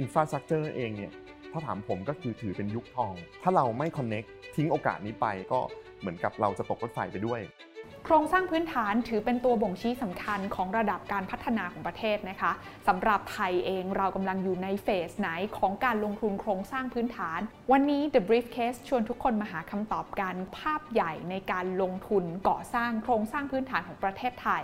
infrastructure เองเนี่ยถ้าถามผมก็คือถือเป็นยุคทอง ถ้าเราไม่ connect ทิ้งโอกาสนี้ไปก็เหมือนกับเราจะตกรถไฟไปด้วย โครงสร้างพื้นฐานถือเป็นตัวบ่งชี้สำคัญของระดับการพัฒนาของประเทศนะคะสำหรับไทยเองเรากำลังอยู่ใน phase ไหนของการลงทุนโครงสร้างพื้นฐาน วันนี้ The Briefcase ชวนทุกคนมาหาคำตอบกันภาพใหญ่ในการลงทุนก่อสร้างโครงสร้างพื้นฐานของประเทศไทย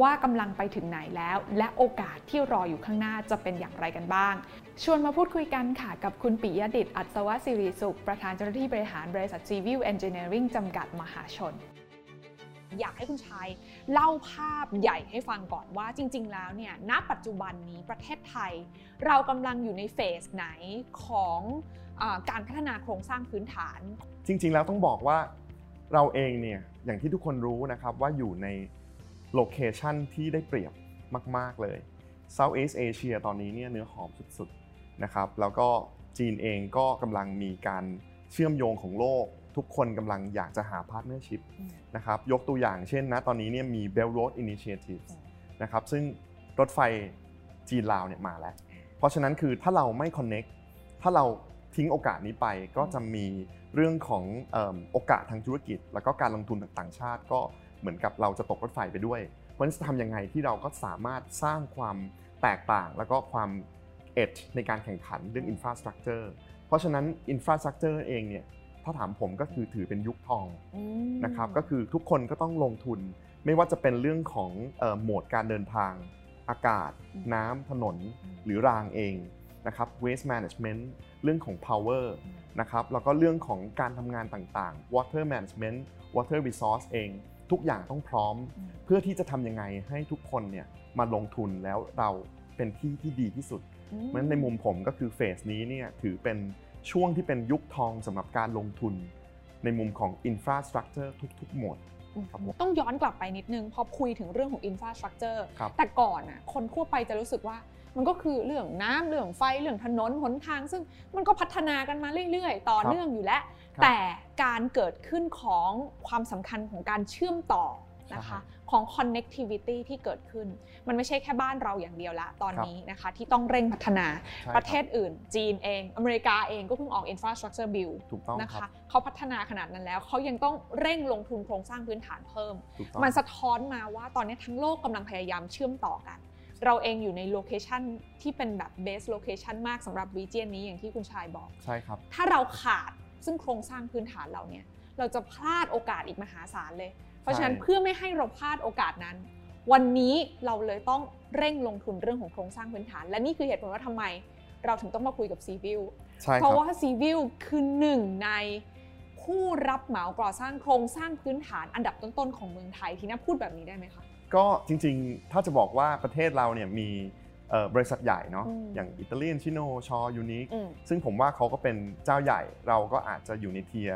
ว่ากำลังไปถึงไหนแล้ว และโอกาสที่รออยู่ข้างหน้าจะเป็นอย่างไรกันบ้าง ชวนมาพูดคุยกันค่ะกับคุณปิยดิตอัศวศิริสุข ประธานเจ้าหน้าที่บริหารบริษัท Civil Engineering จำกัดมหาชน อยากให้คุณชายเล่าภาพใหญ่ให้ฟังก่อนว่าจริง ๆ แล้วเนี่ยณปัจจุบันนี้ประเทศไทย เรากำลังอยู่ในเฟสไหนของอการพัฒนาโครงสร้างพื้นฐาน จริง ๆ แล้วต้องบอกว่าเราเองเนี่ยอย่างที่ทุกคนรู้นะครับว่าอยู่ใน location ที่ได้เปรียบมาก ๆ เลย Southeast Asia ตอนนี้เนี่ยเนื้อหอมสุด ๆ นะครับ แล้วก็จีนเองก็กำลังมีการเชื่อมโยงของโลก ทุกคนกำลังอยากจะหา partnership นะครับยกตัวอย่างเช่นนะตอนนี้เนี่ยมี Belt Road Initiative นะครับซึ่งรถไฟจีนลาวเนี่ยมาแล้ว เพราะฉะนั้นคือถ้าเราไม่ connect ถ้าเราทิ้งโอกาสนี้ไปก็จะมีเรื่องของโอกาสทางธุรกิจ แล้วก็การลงทุนต่างชาติ ก็เหมือนกับเราจะตกรถไฟไปด้วย เพราะฉะนั้นจะทำยังไงที่เราก็สามารถสร้างความแตกต่าง แล้วก็ความ edge ในการแข่งขันเรื่อง infrastructure เพราะฉะนั้น infrastructure เองเนี่ย ถ้าถามผมก็คือถือเป็นยุคทองนะครับก็คือทุกคนก็ต้องลงทุน ไม่ว่าจะเป็นเรื่องของโหมดการเดินทางอากาศ น้ำถนนหรือรางเองนะครับ waste management เรื่องของ power นะครับแล้วก็เรื่องของการทำงานต่างๆ water management water resource เอง ทุกอย่างต้องพร้อม เพื่อที่จะทำยังไงให้ทุกคนเนี่ยมาลงทุนแล้วเราเป็นที่ที่ดีที่สุดเพราะฉะนั้นในมุมผมก็คือเฟสนี้เนี่ยถือเป็น ช่วงที่เป็นยุคทองสำหรับการลงทุนในมุมของ infrastructure ทุก ๆ หมดต้องย้อนกลับไปนิดนึงพอคุยถึงเรื่องของ infrastructure แต่ก่อนอะคนทั่วไปจะรู้สึกว่ามันก็คือเรื่องน้ำเรื่องไฟเรื่องถนนหนทาง ซึ่งมันก็พัฒนากันมาเรื่อย ๆ ต่อเนื่องอยู่แล้ว แต่การเกิดขึ้นของความสำคัญของการเชื่อมต่อ นะคะของ connectivity ที่เกิดขึ้น มันไม่ใช่แค่บ้านเราอย่างเดียวละตอนนี้นะคะที่ต้องเร่งพัฒนาประเทศอื่น จีนเอง อเมริกาเองก็เพิ่งออก infrastructure bill นะคะเขาพัฒนาขนาดนั้นแล้วเขายังต้องเร่งลงทุนโครงสร้างพื้นฐานเพิ่ม มันสะท้อนมาว่าตอนนี้ทั้งโลกกำลังพยายามเชื่อมต่อกันเราเองอยู่ใน location ที่เป็นแบบ best location มากสำหรับ region นี้อย่างที่คุณชายบอก ใช่ครับ ถ้าเราขาดซึ่งโครงสร้างพื้นฐานเราเนี่ย เราจะพลาดโอกาสอีกมหาศาลเลย เพราะฉะนั้นเพื่อไม่ให้เราพลาดโอกาสนั้น วันนี้เราเลยต้องเร่งลงทุนเรื่องของโครงสร้างพื้นฐาน และนี่คือเหตุผลว่าทำไมเราถึงต้องมาคุยกับ CIVIL เพราะว่า CIVIL คือหนึ่งในผู้รับเหมาก่อสร้างโครงสร้างพื้นฐานอันดับต้นๆของเมืองไทยที่น่าพูดแบบนี้ได้ไหมคะก็จริงๆ ถ้าจะบอกว่าประเทศเราเนี่ยมีบริษัทใหญ่เนาะอย่างอิตาเลียนซิโน ช. ยูนิคซึ่งผมว่าเขาก็เป็นเจ้าใหญ่เราก็อาจจะอยู่ใน tier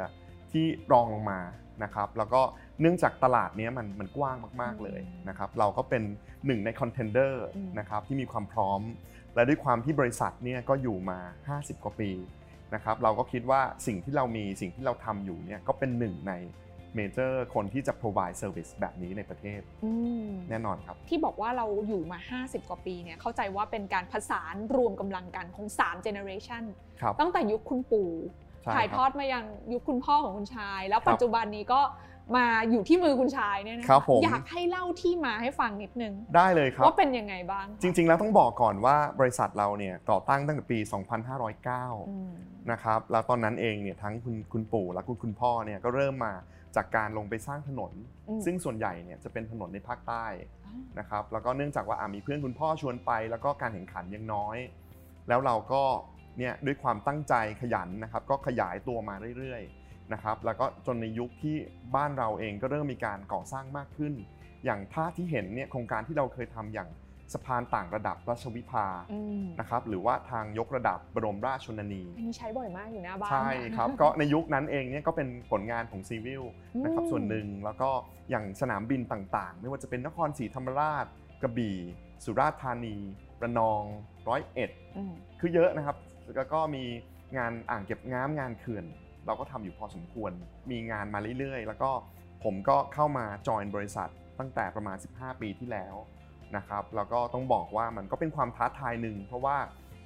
ที่รองลงมา นะครับแล้วก็เนื่องจากตลาดนี้มันมันกว้างมากๆเลยนะครับเราก็เป็นหนึ่งใน contender นะครับที่มีความพร้อม และด้วยความที่บริษัทเนี่ยก็อยู่มา 50 กว่าปีนะครับเราก็คิดว่าสิ่งที่เรามีสิ่งที่เราทำอยู่เนี่ยก็เป็นหนึ่งใน major คนที่จะ provide service แบบนี้ในประเทศแน่นอนครับ ที่บอกว่าเราอยู่มา 50 กว่าปีเนี่ยเข้าใจว่าเป็นการผสานรวมกำลังกันของ 3 generation ตั้งแต่ยุคคุณปู่ ถ่ายทอดมายังยุคคุณพ่อของคุณชาย แล้วปัจจุบันนี้ก็มาอยู่ที่มือคุณชายเนี่ยนะอยากให้เล่าที่มาให้ฟังนิดนึง ได้เลยครับ ว่าเป็นยังไงบ้าง จริง ๆ แล้วต้องบอกก่อนว่าบริษัทเราเนี่ยก่อตั้งตั้งแต่ปี 2509 นะครับ แล้วตอนนั้นเองเนี่ยทั้งคุณคุณปู่และคุณคุณพ่อเนี่ยก็เริ่มมาจากการลงไปสร้างถนน ซึ่งส่วนใหญ่เนี่ยจะเป็นถนนในภาคใต้นะครับ แล้วก็เนื่องจากว่ามีเพื่อนคุณพ่อชวนไป แล้วก็การแข่งขันยังน้อย แล้วเราก็ เนี่ยด้วยความตั้งใจขยันนะครับก็ขยายตัวมาเรื่อยๆนะครับแล้วก็จนในยุคที่บ้านเราเองก็เริ่มมีการก่อสร้างมากขึ้น อย่างภาพที่เห็นเนี่ยโครงการที่เราเคยทำอย่างสะพานต่างระดับราชวิภานะครับหรือว่าทางยกระดับบรมราชชนนีอันนี้ใช้บ่อยมากอยู่หน้าบ้านใช่ครับ ก็ในยุคนั้นเองเนี่ยก็เป็นผลงานของซีวิลนะครับส่วนหนึ่งแล้วก็อย่างสนามบินต่างๆ ไม่ว่าจะเป็นนครศรีธรรมราช กระบี่ สุราษฎร์ธานี ระนองร้อยเอ็ดคือเยอะนะครับ แล้วก็มีงานอ่างเก็บน้ำงานเขื่อน เราก็ทำอยู่พอสมควร มีงานมาเรื่อยๆ แล้วก็ผมก็เข้ามาจอยบริษัทตั้งแต่ประมาณ 15 ปีที่แล้วนะครับแล้วก็ต้องบอกว่ามันก็เป็นความท้าทายหนึ่งเพราะว่า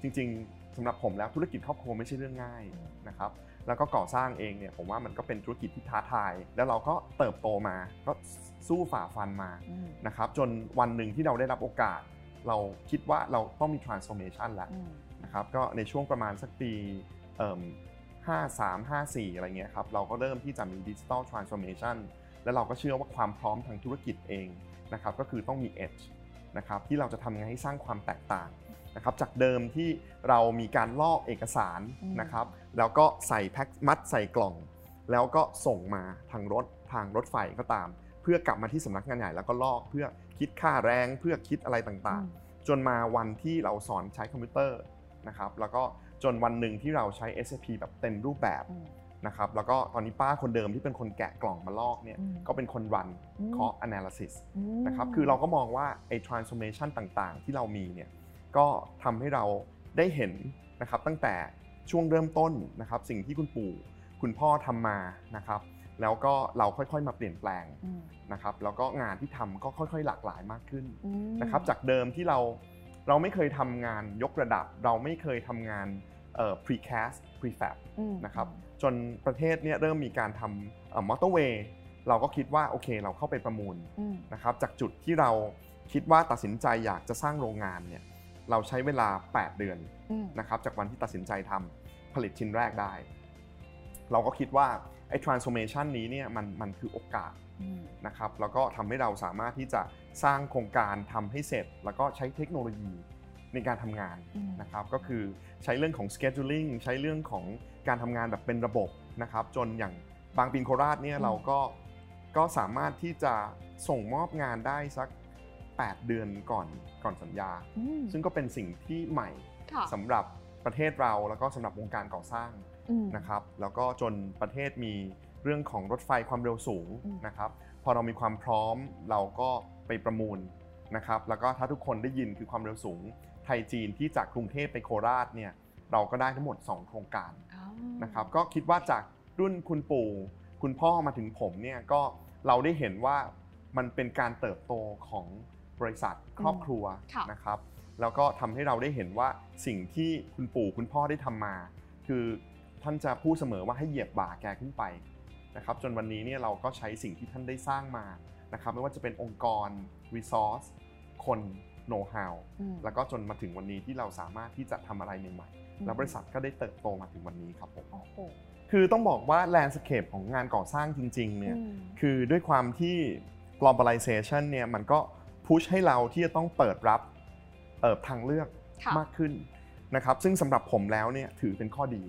จริงๆสำหรับผมแล้วธุรกิจครอบครัวไม่ใช่เรื่องง่ายนะครับแล้วก็ก่อสร้างเองเนี่ยผมว่ามันก็เป็นธุรกิจที่ท้าทาย แล้วเราก็เติบโตมาก็สู้ฝ่าฟันมานะครับจนวันหนึ่งที่เราได้รับโอกาส เราคิดว่าเราต้องมี transformation แล้ว นะครับก็ในช่วงประมาณสักปี53 54 อะไรเงี้ยครับเราก็เริ่มที่จะมี digital transformation แล้วเราก็เชื่อว่าความพร้อมทางธุรกิจเองนะครับก็คือต้องมี edge นะครับที่เราจะทำไงให้สร้างความแตกต่างนะครับจากเดิมที่เรามีการลอกเอกสารนะครับแล้วก็ใส่แพ็คมัดใส่กล่อง แล้วก็ส่งมาทางรถทางรถไฟก็ตาม เพื่อกลับมาที่สำนักงานใหญ่แล้วก็ลอกเพื่อคิดค่าแรงเพื่อคิดอะไรต่างๆ จนมาวันที่เราสอนใช้คอมพิวเตอร์ นะครับแล้วก็จนวันหนึ่งที่เราใช้ SAP แบบเต็มรูปแบบนะครับแล้วก็ตอนนี้ป้าคนเดิมที่เป็นคนแกะกล่องมาลอกเนี่ยก็เป็นคนรัน cost analysis นะครับคือเราก็มองว่าไอ้ transformation ต่างๆ ที่เรามีเนี่ยก็ทำให้เราได้เห็นนะครับตั้งแต่ช่วงเริ่มต้นนะครับสิ่งที่คุณปู่คุณพ่อทำมานะครับแล้วก็เราค่อยๆมาเปลี่ยนแปลงนะครับแล้วก็งานที่ทำก็ค่อยๆ หลากหลายมากขึ้นนะครับจากเดิมที่เรา เราไม่เคยทำงานยกระดับ เราไม่เคยทำงาน precast prefab นะครับจนประเทศเนี่ยเริ่มมีการทำมอเตอร์เวย์เราก็คิดว่าโอเคเราเข้าไปประมูลนะครับจากจุดที่เราคิดว่าตัดสินใจอยากจะสร้างโรงงานเนี่ยเราใช้เวลา 8 เดือนนะครับจากวันที่ตัดสินใจทำผลิตชิ้นแรกได้ เราก็คิดว่า ไอ้ transformation นี้เนี่ยมันมันคือโอกาสนะครับแล้วก็ทำให้เราสามารถที่จะสร้างโครงการทำให้เสร็จ แล้วก็ใช้เทคโนโลยีในการทำงานนะครับก็คือใช้เรื่องของ scheduling ใช้เรื่องของการทำงานแบบเป็นระบบนะครับจนอย่างบางปินโคราชเนี่ยเราก็ก็สามารถที่จะส่งมอบงานได้สัก 8 เดือนก่อนก่อนสัญญา ซึ่งก็เป็นสิ่งที่ใหม่สำหรับประเทศเราแล้วก็สำหรับวงการก่อสร้าง นะครับแล้วก็จนประเทศมีเรื่องของรถไฟความเร็วสูงนะครับพอเรามีความพร้อมเราก็ไปประมูลนะครับแล้วก็ถ้าทุกคนได้ยินคือความเร็วสูงไทยจีนที่จากกรุงเทพไปโคราชเนี่ยเราก็ได้ทั้งหมด 2 โครงการนะครับก็คิดว่าจากรุ่นคุณปู่คุณพ่อมาถึงผมเนี่ยก็เราได้เห็นว่ามันเป็นการเติบโตของบริษัทครอบครัวนะครับแล้วก็ทำให้เราได้เห็นว่าสิ่งที่คุณปู่คุณพ่อได้ทำมา คือ ท่านจะพูดเสมอว่าให้เหยียบบ่าแกขึ้นไปนะครับจนวันนี้เนี่ยเราก็ใช้สิ่งที่ท่านได้สร้างมานะครับไม่ว่าจะเป็นองค์กร resource คนโน้ตฮาวแล้วก็จนมาถึงวันนี้ที่เราสามารถที่จะทำอะไรใหม่ๆแล้วบริษัทก็ได้เติบโตมาถึงวันนี้ครับผมคือต้องบอกว่าแลนด์สเคปของงานก่อสร้างจริงๆเนี่ยคือด้วยความที่ globalization เนี่ยมันก็พุชให้เราที่จะต้องเปิดรับทางเลือกมากขึ้นนะครับซึ่งสำหรับผมแล้วเนี่ยถือเป็นข้อดี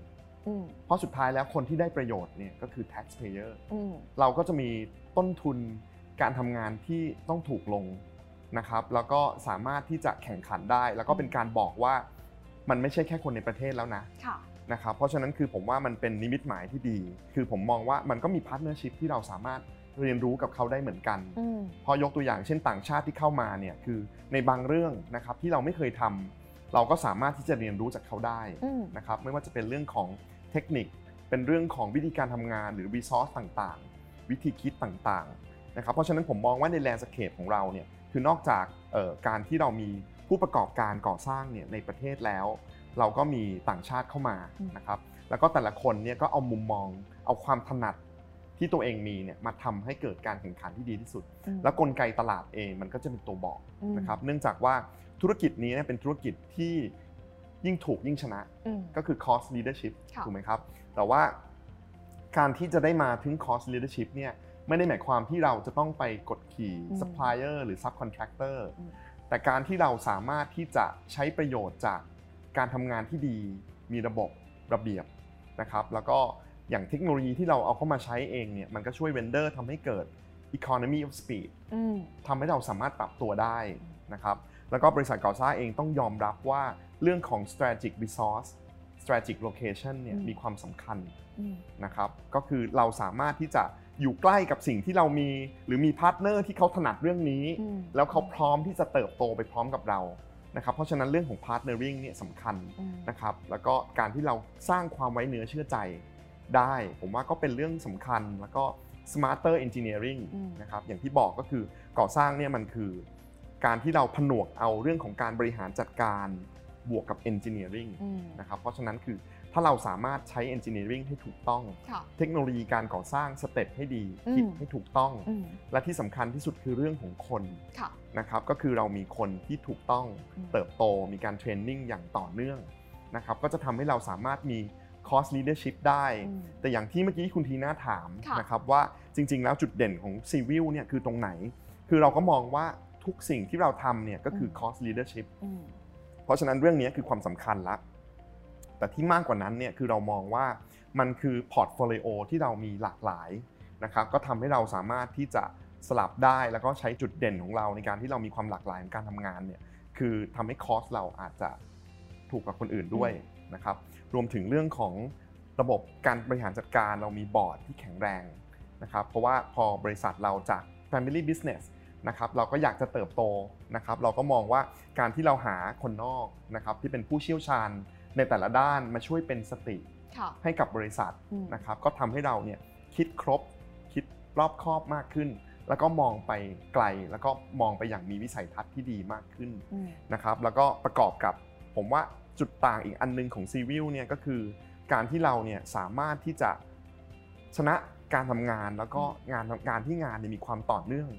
เพราะสุดท้ายแล้วคนที่ได้ประโยชน์เนี่ยก็คือ taxpayer เราก็จะมีต้นทุนการทำงานที่ต้องถูกลงนะครับ แล้วก็สามารถที่จะแข่งขันได้ แล้วก็เป็นการบอกว่ามันไม่ใช่แค่คนในประเทศแล้วนะนะครับ เพราะฉะนั้นคือผมว่ามันเป็นนิมิตหมายที่ดี คือผมมองว่ามันก็มี partnership ที่เราสามารถเรียนรู้กับเขาได้เหมือนกัน พอยกตัวอย่างเช่นต่างชาติที่เข้ามาเนี่ยคือในบางเรื่องนะครับที่เราไม่เคยทำเราก็สามารถที่จะเรียนรู้จากเขาได้นะครับ ไม่ว่าจะเป็นเรื่องของ เทคนิค เป็นเรื่องของวิธีการทำงานหรือ resource ต่างๆ วิธีคิดต่างๆนะครับเพราะฉะนั้นผมมองว่าใน landscape ของเราเนี่ยคือนอกจากการที่เรามีผู้ประกอบการก่อสร้างเนี่ยในประเทศแล้ว เราก็มีต่างชาติเข้ามานะครับแล้วก็แต่ละคนเนี่ยก็เอามุมมองเอาความถนัดที่ตัวเองมีเนี่ยมาทำให้เกิดการแข่งขันที่ดีที่สุด แล้วกลไกตลาดเองมันก็จะเป็นตัวบอกนะครับเนื่องจากว่าธุรกิจนี้เป็นธุรกิจที่ ยิ่งถูกยิ่งชนะก็คือ cost leadership ถูกไหมครับ แต่ว่าการที่จะได้มาถึง cost leadership เนี่ยไม่ได้หมายความที่เราจะต้องไปกดขี่ supplier หรือ subcontractor แต่การที่เราสามารถที่จะใช้ประโยชน์จากการทำงานที่ดี มีระบบระเบียบนะครับ แล้วก็อย่างเทคโนโลยีที่เราเอาเข้ามาใช้เองเนี่ยมันก็ช่วยเวนเดอร์ทำให้เกิด economy of speed ทำให้เราสามารถปรับตัวได้นะครับ แล้วก็บริษัทก่อสร้างเองต้องยอมรับว่าเรื่องของ strategic resource strategic location เนี่ยมีความสำคัญนะครับก็คือเราสามารถที่จะอยู่ใกล้กับสิ่งที่เรามี หรือมี partner ที่เขาถนัดเรื่องนี้ แล้วเขาพร้อมที่จะเติบโตไปพร้อมกับเรานะครับเพราะฉะนั้นเรื่องของ partnering เนี่ยสำคัญนะครับแล้วก็การที่เราสร้างความไว้เนื้อเชื่อใจได้ ผมว่าก็เป็นเรื่องสำคัญแล้วก็ smarter engineering นะครับอย่างที่บอกก็คือก่อสร้างเนี่ยมันคือ การที่เราผนวกเอาเรื่องของการบริหารจัดการบวกกับ engineering อืมนะครับเพราะฉะนั้นคือถ้าเราสามารถใช้ engineering ให้ถูกต้องค่ะเทคโนโลยีการก่อสร้างสเต็ปให้ดีอืมคิดให้ถูกต้องอืมและที่สำคัญที่สุดคือเรื่องของคนค่ะนะครับก็คือเรามีคนที่ถูกต้องอืมเติบโตมีการเทรนนิ่งอย่างต่อเนื่องนะครับก็จะทำให้เราสามารถมี cost leadership ได้อืมแต่อย่างที่เมื่อกี้คุณทีน่าถามค่ะนะครับว่าจริง ๆ แล้วจุดเด่นของ Civil เนี่ยคือตรงไหน คือเราก็มองว่า ทุกสิ่งที่เราทำเนี่ยก็คือ cost leadership อืมเพราะฉะนั้นเรื่องนี้คือความสำคัญละ แต่ที่มากกว่านั้นเนี่ยคือเรามองว่ามันคือ portfolio ที่เรามีหลากหลายนะครับก็ทำให้เราสามารถที่จะสลับได้แล้วก็ใช้จุดเด่นของเราในการที่เรามีความหลากหลายในการทำงานเนี่ยคือทำให้ cost เราอาจจะถูกกับคนอื่นด้วยนะครับรวมถึงเรื่องของระบบการบริหารจัดการเรามีบอร์ดที่แข็งแรงนะครับเพราะว่าพอบริษัทเราจาก Family Business นะครับเราก็อยากจะเติบโตนะครับ เราก็มองว่าการที่เราหาคนนอกนะครับที่เป็นผู้เชี่ยวชาญในแต่ละด้านมาช่วยเป็นสติค่ะให้กับบริษัทอืมนะครับ ก็ทำให้เราเนี่ยคิดครบคิดรอบคอบมากขึ้น แล้วก็มองไปไกลแล้วก็มองไปอย่างมีวิสัยทัศน์ที่ดีมากขึ้นอืมนะครับ แล้วก็ประกอบกับผมว่าจุดต่างอีกอันนึงของซีวิลเนี่ยก็คือ การที่เราเนี่ยสามารถที่จะชนะการทำงานแล้วก็งานงานที่งานเนี่ยมีความต่อเนื่อง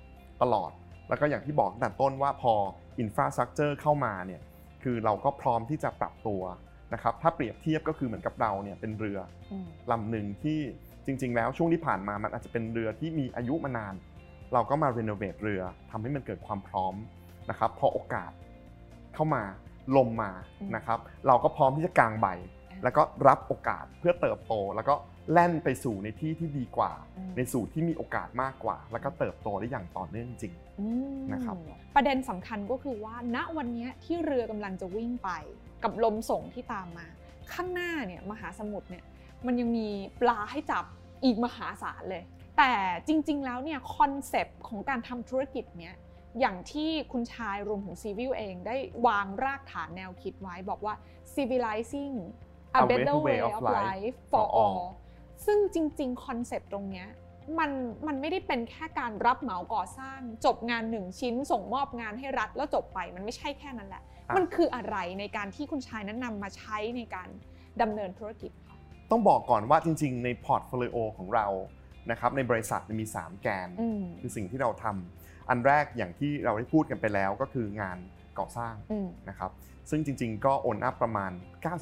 ตลอด แล้วก็อย่างที่บอกตั้งแต่ต้นว่าพอ infrastructure เข้ามาเนี่ยคือเราก็พร้อมที่จะปรับตัวนะครับถ้าเปรียบเทียบก็คือเหมือนกับเราเนี่ยเป็นเรืออืมลำหนึ่งที่จริง ๆ แล้วช่วงที่ผ่านมามันอาจจะเป็นเรือที่มีอายุมานาน เราก็มา renovate เรือทำให้มันเกิดความพร้อมนะครับพอโอกาสเข้ามาลมมาอืมนะครับ เราก็พร้อมที่จะกางใบ แล้วก็รับโอกาสเพื่อเติบโต แล้วก็ แล่นไปสู่ในที่ที่ดีกว่าอืมในสู่ที่มีโอกาสมากกว่า แล้วก็เติบโตได้อย่างต่อเนื่องจริงอืมนะครับประเด็นสำคัญก็คือว่า ณวันเนี้ยที่เรือกำลังจะวิ่งไป กับลมส่งที่ตามมา ข้างหน้าเนี่ยมหาสมุทรเนี่ยมันยังมีปลาให้จับอีกมหาศาลเลย แต่จริง ๆ แล้วเนี่ยคอนเซปต์ของการทำธุรกิจเนี่ยอย่างที่คุณชายรวมถึง CIVIL เองได้วางรากฐานแนวคิดไว้บอกว่า civilizing a better way of life for all ซึ่งจริงๆ concept ตรงเนี้ยมันมันไม่ได้เป็นแค่การรับเหมาก่อสร้าง จบงานหนึ่งชิ้น ส่งมอบงานให้รัฐแล้วจบไปมันไม่ใช่แค่นั้นแหละอะมันคืออะไรในการที่คุณชายนั้นนำมาใช้ในการดำเนินธุรกิจค่ะต้องบอกก่อนว่าจริง ๆ ใน portfolio ของเรานะครับในบริษัทมี 3 แกนอืมคือสิ่งที่เราทำอันแรกอย่างที่เราได้พูดกันไปแล้วก็คืองานก่อสร้างอืมนะครับซึ่งจริง ๆ ก็โอนอัพประมาณ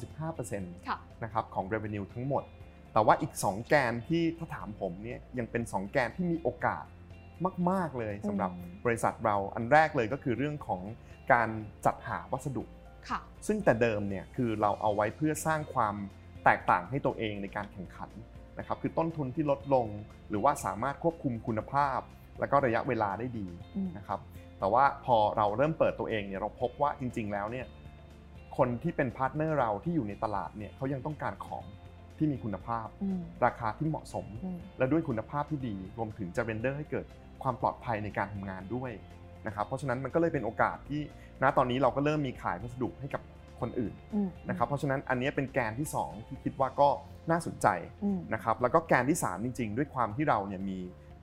95%นค่ะะครับของ revenue ทั้งหมด แต่ว่าอีก 2 แกนที่ถ้าถามผมเนี่ยยังเป็น 2 แกนที่มีโอกาสมาก ๆเลยสำหรับอืมบริษัทเราอันแรกเลยก็คือเรื่องของการจัดหาวัสดุค่ะซึ่งแต่เดิมเนี่ยคือเราเอาไว้เพื่อสร้างความแตกต่างให้ตัวเองในการแข่งขันนะครับคือต้นทุนที่ลดลง หรือว่าสามารถควบคุมคุณภาพ แล้วก็ระยะเวลาได้ดีอืมนะครับแต่ว่าพอเราเริ่มเปิดตัวเองเนี่ยเราพบว่าจริง ๆ แล้วเนี่ยคนที่เป็น partner เราที่อยู่ในตลาดเนี่ยเขายังต้องการของ ที่มีคุณภาพอืมราคาที่เหมาะสมอืมและด้วยคุณภาพที่ดี รวมถึงจะ render ให้เกิดความปลอดภัยในการทำงานด้วยนะครับเพราะฉะนั้นมันก็เลยเป็นโอกาสที่ณตอนนี้เราก็เริ่มมีขายวัสดุให้กับคนอื่นอืมนะครับเพราะฉะนั้นอันนี้เป็นแกนที่ 2 ที่คิดว่าก็น่าสนใจอืมนะครับแล้วก็แกนที่ 3 จริง ๆ ด้วยความที่เราเนี่ยมี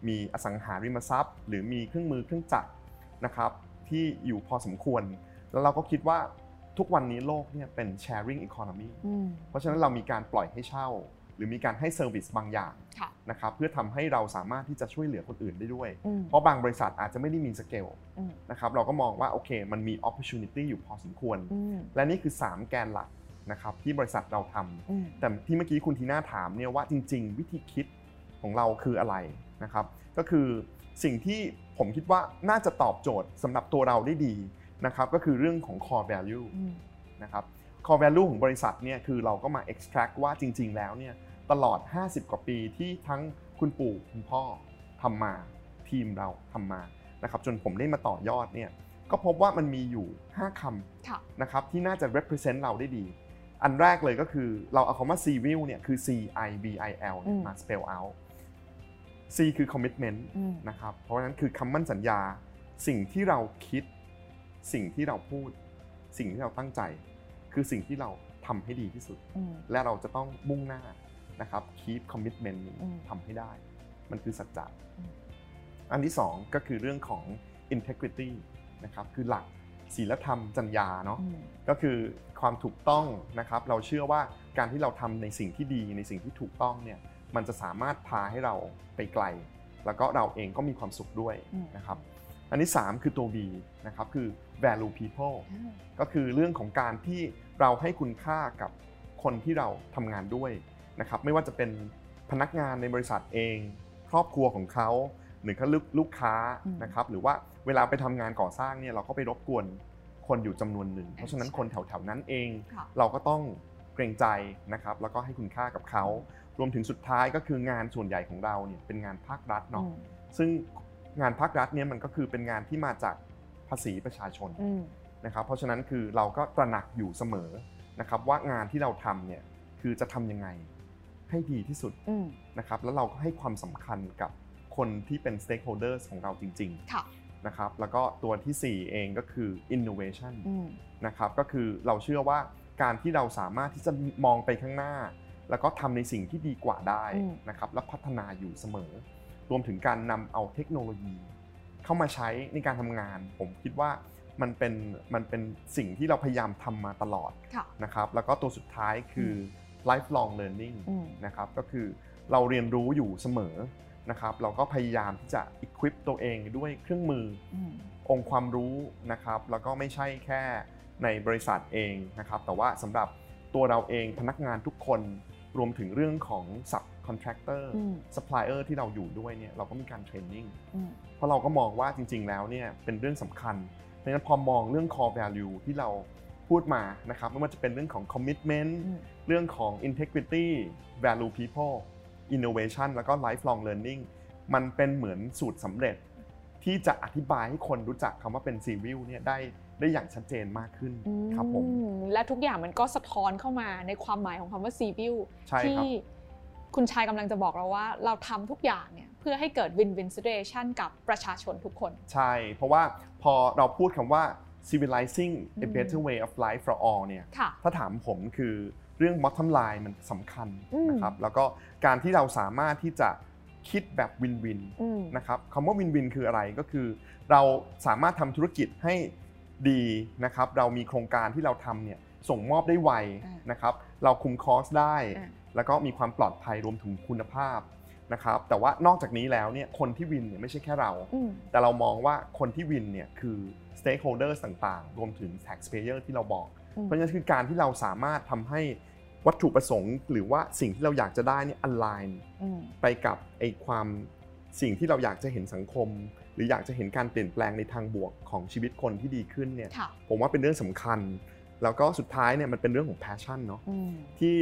มีอสังหาริมทรัพย์ หรือมีเครื่องมือเครื่องจักรนะครับที่อยู่พอสมควร แล้วเราก็คิดว่า ทุกวันนี้โลกเนี่ยเป็น sharing economy อืมเพราะฉะนั้นเรามีการปล่อยให้เช่า หรือมีการให้ service บางอย่างค่ะนะครับเพื่อทำให้เราสามารถที่จะช่วยเหลือคนอื่นได้ด้วยอืมเพราะบางบริษัทอาจจะไม่ได้มีสเกลอืมนะครับเราก็มองว่าโอเคมันมี opportunity อยู่พอสมควรอืมและนี่คือ 3 แกนหลักนะครับที่บริษัทเราทำอืมแต่ที่เมื่อกี้คุณทีน่าถามเนี่ยว่าจริง ๆ วิธีคิดของเราคืออะไรนะครับ ก็คือสิ่งที่ผมคิดว่าน่าจะตอบโจทย์สำหรับตัวเราได้ดี นะครับก็คือเรื่องของ core value อืมนะครับ core value ของบริษัทเนี่ยคือเราก็มา extract ว่าจริง ๆ แล้วเนี่ยตลอด 50 กว่าปีที่ทั้งคุณปู่คุณพ่อทำมาทีมเราทำมานะครับจนผมได้มาต่อยอดเนี่ยก็พบว่ามันมีอยู่ 5 คำค่ะนะครับที่น่าจะ represent เราได้ดี อันแรกเลยก็คือเราเอาคำว่า civil เนี่ยคือ C I V I L เนี่ยอืมมา spell out C คือ commitment อืมนะครับ เพราะฉะนั้นคือคำมั่นสัญญา สิ่งที่เราคิด สิ่งที่เราพูด สิ่งที่เราตั้งใจ คือสิ่งที่เราทำให้ดีที่สุดอืมและเราจะต้องมุ่งหน้านะครับ keep commitment นี้อืมทำให้ได้ มันคือสัจจะอืมอันที่สองก็คือเรื่องของ integrity นะครับคือหลักศีลธรรมจรรยาเนาะอืมก็คือความถูกต้องนะครับ เราเชื่อว่าการที่เราทำในสิ่งที่ดีในสิ่งที่ถูกต้องเนี่ยมันจะสามารถพาให้เราไปไกล แล้วก็เราเองก็มีความสุขด้วยอืมนะครับ อันที่3คือตัว V นะครับคือ value people อ่าก็คือเรื่องของการที่เราให้คุณค่ากับคนที่เราทำงานด้วยนะครับไม่ว่าจะเป็นพนักงานในบริษัทเอง ครอบครัวของเขาหรือก็ลูกลูกค้านะครับหรือว่าเวลาไปทำงานก่อสร้างเนี่ยเราก็ไปรบกวนคนอยู่จำนวนหนึ่ง เพราะฉะนั้นคนแถวๆนั้นเองค่ะเราก็ต้องเกรงใจนะครับแล้วก็ให้คุณค่ากับเขา รวมถึงสุดท้ายก็คืองานส่วนใหญ่ของเราเนี่ยเป็นงานภาครัฐเนาะอืมซึ่ง งานภาครัฐเนี่ยมันก็คือเป็นงานที่มาจากภาษีประชาชนอืมนะครับ เพราะฉะนั้นคือเราก็ตระหนักอยู่เสมอนะครับ ว่างานที่เราทำเนี่ยคือจะทำยังไงให้ดีที่สุดอืมนะครับ แล้วเราก็ให้ความสำคัญกับคนที่เป็น stakeholders ของเราจริงค่ะๆนะครับ แล้วก็ตัวทีสี่ 4 เองก็คือ innovation อืมนะครับ ก็คือเราเชื่อว่าการที่เราสามารถที่จะมองไปข้างหน้า แล้วก็ทำในสิ่งที่ดีกว่าได้อืมนะครับ และพัฒนาอยู่เสมอ รวมถึงการนำเอาเทคโนโลยี เข้ามาใช้ในการทำงาน ผมคิดว่ามันเป็นมันเป็นสิ่งที่เราพยายามทำมาตลอดค่ะนะครับแล้วก็ตัวสุดท้ายคืออ lifelong learning อืมนะครับก็คือเราเรียนรู้อยู่เสมอนะครับเราก็พยายามที่จะ equip ตัวเองด้วยเครื่องมืออืมองค์ความรู้นะครับแล้วก็ไม่ใช่แค่ในบริษัทเองนะครับแต่ว่าสำหรับตัวเราเองพนักงานทุกคนรวมถึงเรื่องของ sub contractor อืม supplier ที่เราอยู่ด้วยเนี่ยเราก็มีการเทรนนิ่งอืมเพราะเราก็มองว่าจริง ๆ แล้วเนี่ยเป็นเรื่องสำคัญเพราะฉะนั้นพอมองเรื่อง core value ที่เราพูดมานะครับไม่ว่าจะเป็นเรื่องของ commitment อืมเรื่องของ integrity value people innovation แล้วก็ lifelong learning มันเป็นเหมือนสูตรสำเร็จ ที่จะอธิบายให้คนรู้จักคำว่าเป็น civil เนี่ยได้ได้อย่างชัดเจนมากขึ้นครับผมอืมและทุกอย่างมันก็สะท้อนเข้ามาในความหมายของคำว่าซีวิลใช่ครับที่ คุณชายกำลังจะบอกเราว่า เราทำทุกอย่างเนี่ยเพื่อให้เกิดวินวินซิ t u a t i o n กับประชาชนทุกคน ใช่ เพราะว่าพอเราพูดคำว่า civilizing อื a ม better way of life for all เนี่ยค่ะถ้าถามผมคือเรื่อง bottom line มันสำคัญอืมนะครับ แล้วก็การที่เราสามารถที่จะคิดแบบวินวินอืมนะครับคำว่าวินวินคืออะไรก็คือ เราสามารถทำธุรกิจให้ดีนะครับ เรามีโครงการที่เราทำเนี่ยส่งมอบได้ไวอ่านนะครับ เราคุมคอสได้อ่า แล้วก็มีความปลอดภัยรวมถึงคุณภาพนะครับแต่ว่านอกจากนี้แล้วเนี่ยคนที่วินเนี่ยไม่ใช่แค่เราอืมแต่เรามองว่าคนที่วินเนี่ยคือ stakeholders ต่างๆ รวมถึง taxpayer ที่เราบอกอืมเพราะฉะนั้นคือการที่เราสามารถทำให้วัตถุประสงค์ หรือว่าสิ่งที่เราอยากจะได้เนี่ย align อืมไปกับไอ้ความสิ่งที่เราอยากจะเห็นสังคม หรืออยากจะเห็นการเปลี่ยนแปลงในทางบวกของชีวิตคนที่ดีขึ้นเนี่ยค่ะผมว่าเป็นเรื่องสำคัญ แล้วก็สุดท้ายเนี่ยมันเป็นเรื่องของ passion เนาะอืมที่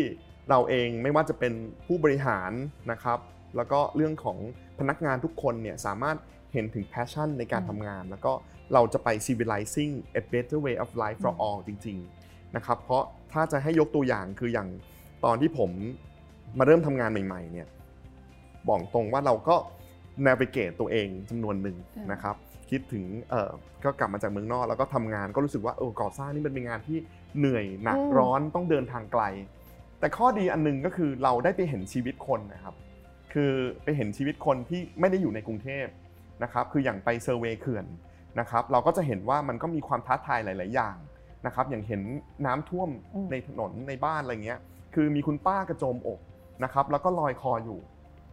เราเองไม่ว่าจะเป็นผู้บริหารนะครับ แล้วก็เรื่องของพนักงานทุกคนเนี่ยสามารถเห็นถึง passion ในการอืมทำงาน แล้วก็เราจะไป civilizing a better way of life for อืม all จริงๆนะครับเพราะถ้าจะให้ยกตัวอย่างคืออย่างตอนที่ผมมาเริ่มทำงานใหม่ๆเนี่ยบอกตรงว่าเราก็ navigate ตัวเองจำนวนหนึ่งนะครับคิดถึงเออก็กลับมาจากเมืองนอกแล้วก็ทำงานก็รู้สึกว่าเออก่อสร้างนี่มันเป็นงานที่เหนื่อยหนักร้อนต้องเดินทางไกล แต่ข้อดีอันหนึงก็คือเราได้ไปเห็นชีวิตคนนะครับ คือไปเห็นชีวิตคนที่ไม่ได้อยู่ในกรุงเทพนะครับ คืออย่างไปเซอร์เวยเขื่อนนะครับ เราก็จะเห็นว่ามันก็มีความท้าทายหลาย ๆ อย่างนะครับ อย่างเห็นน้ำท่วมอืมในถนนในบ้านอะไรเงี้ย คือมีคุณป้ากระโจมอกนะครับ แล้วก็ลอยคออยู่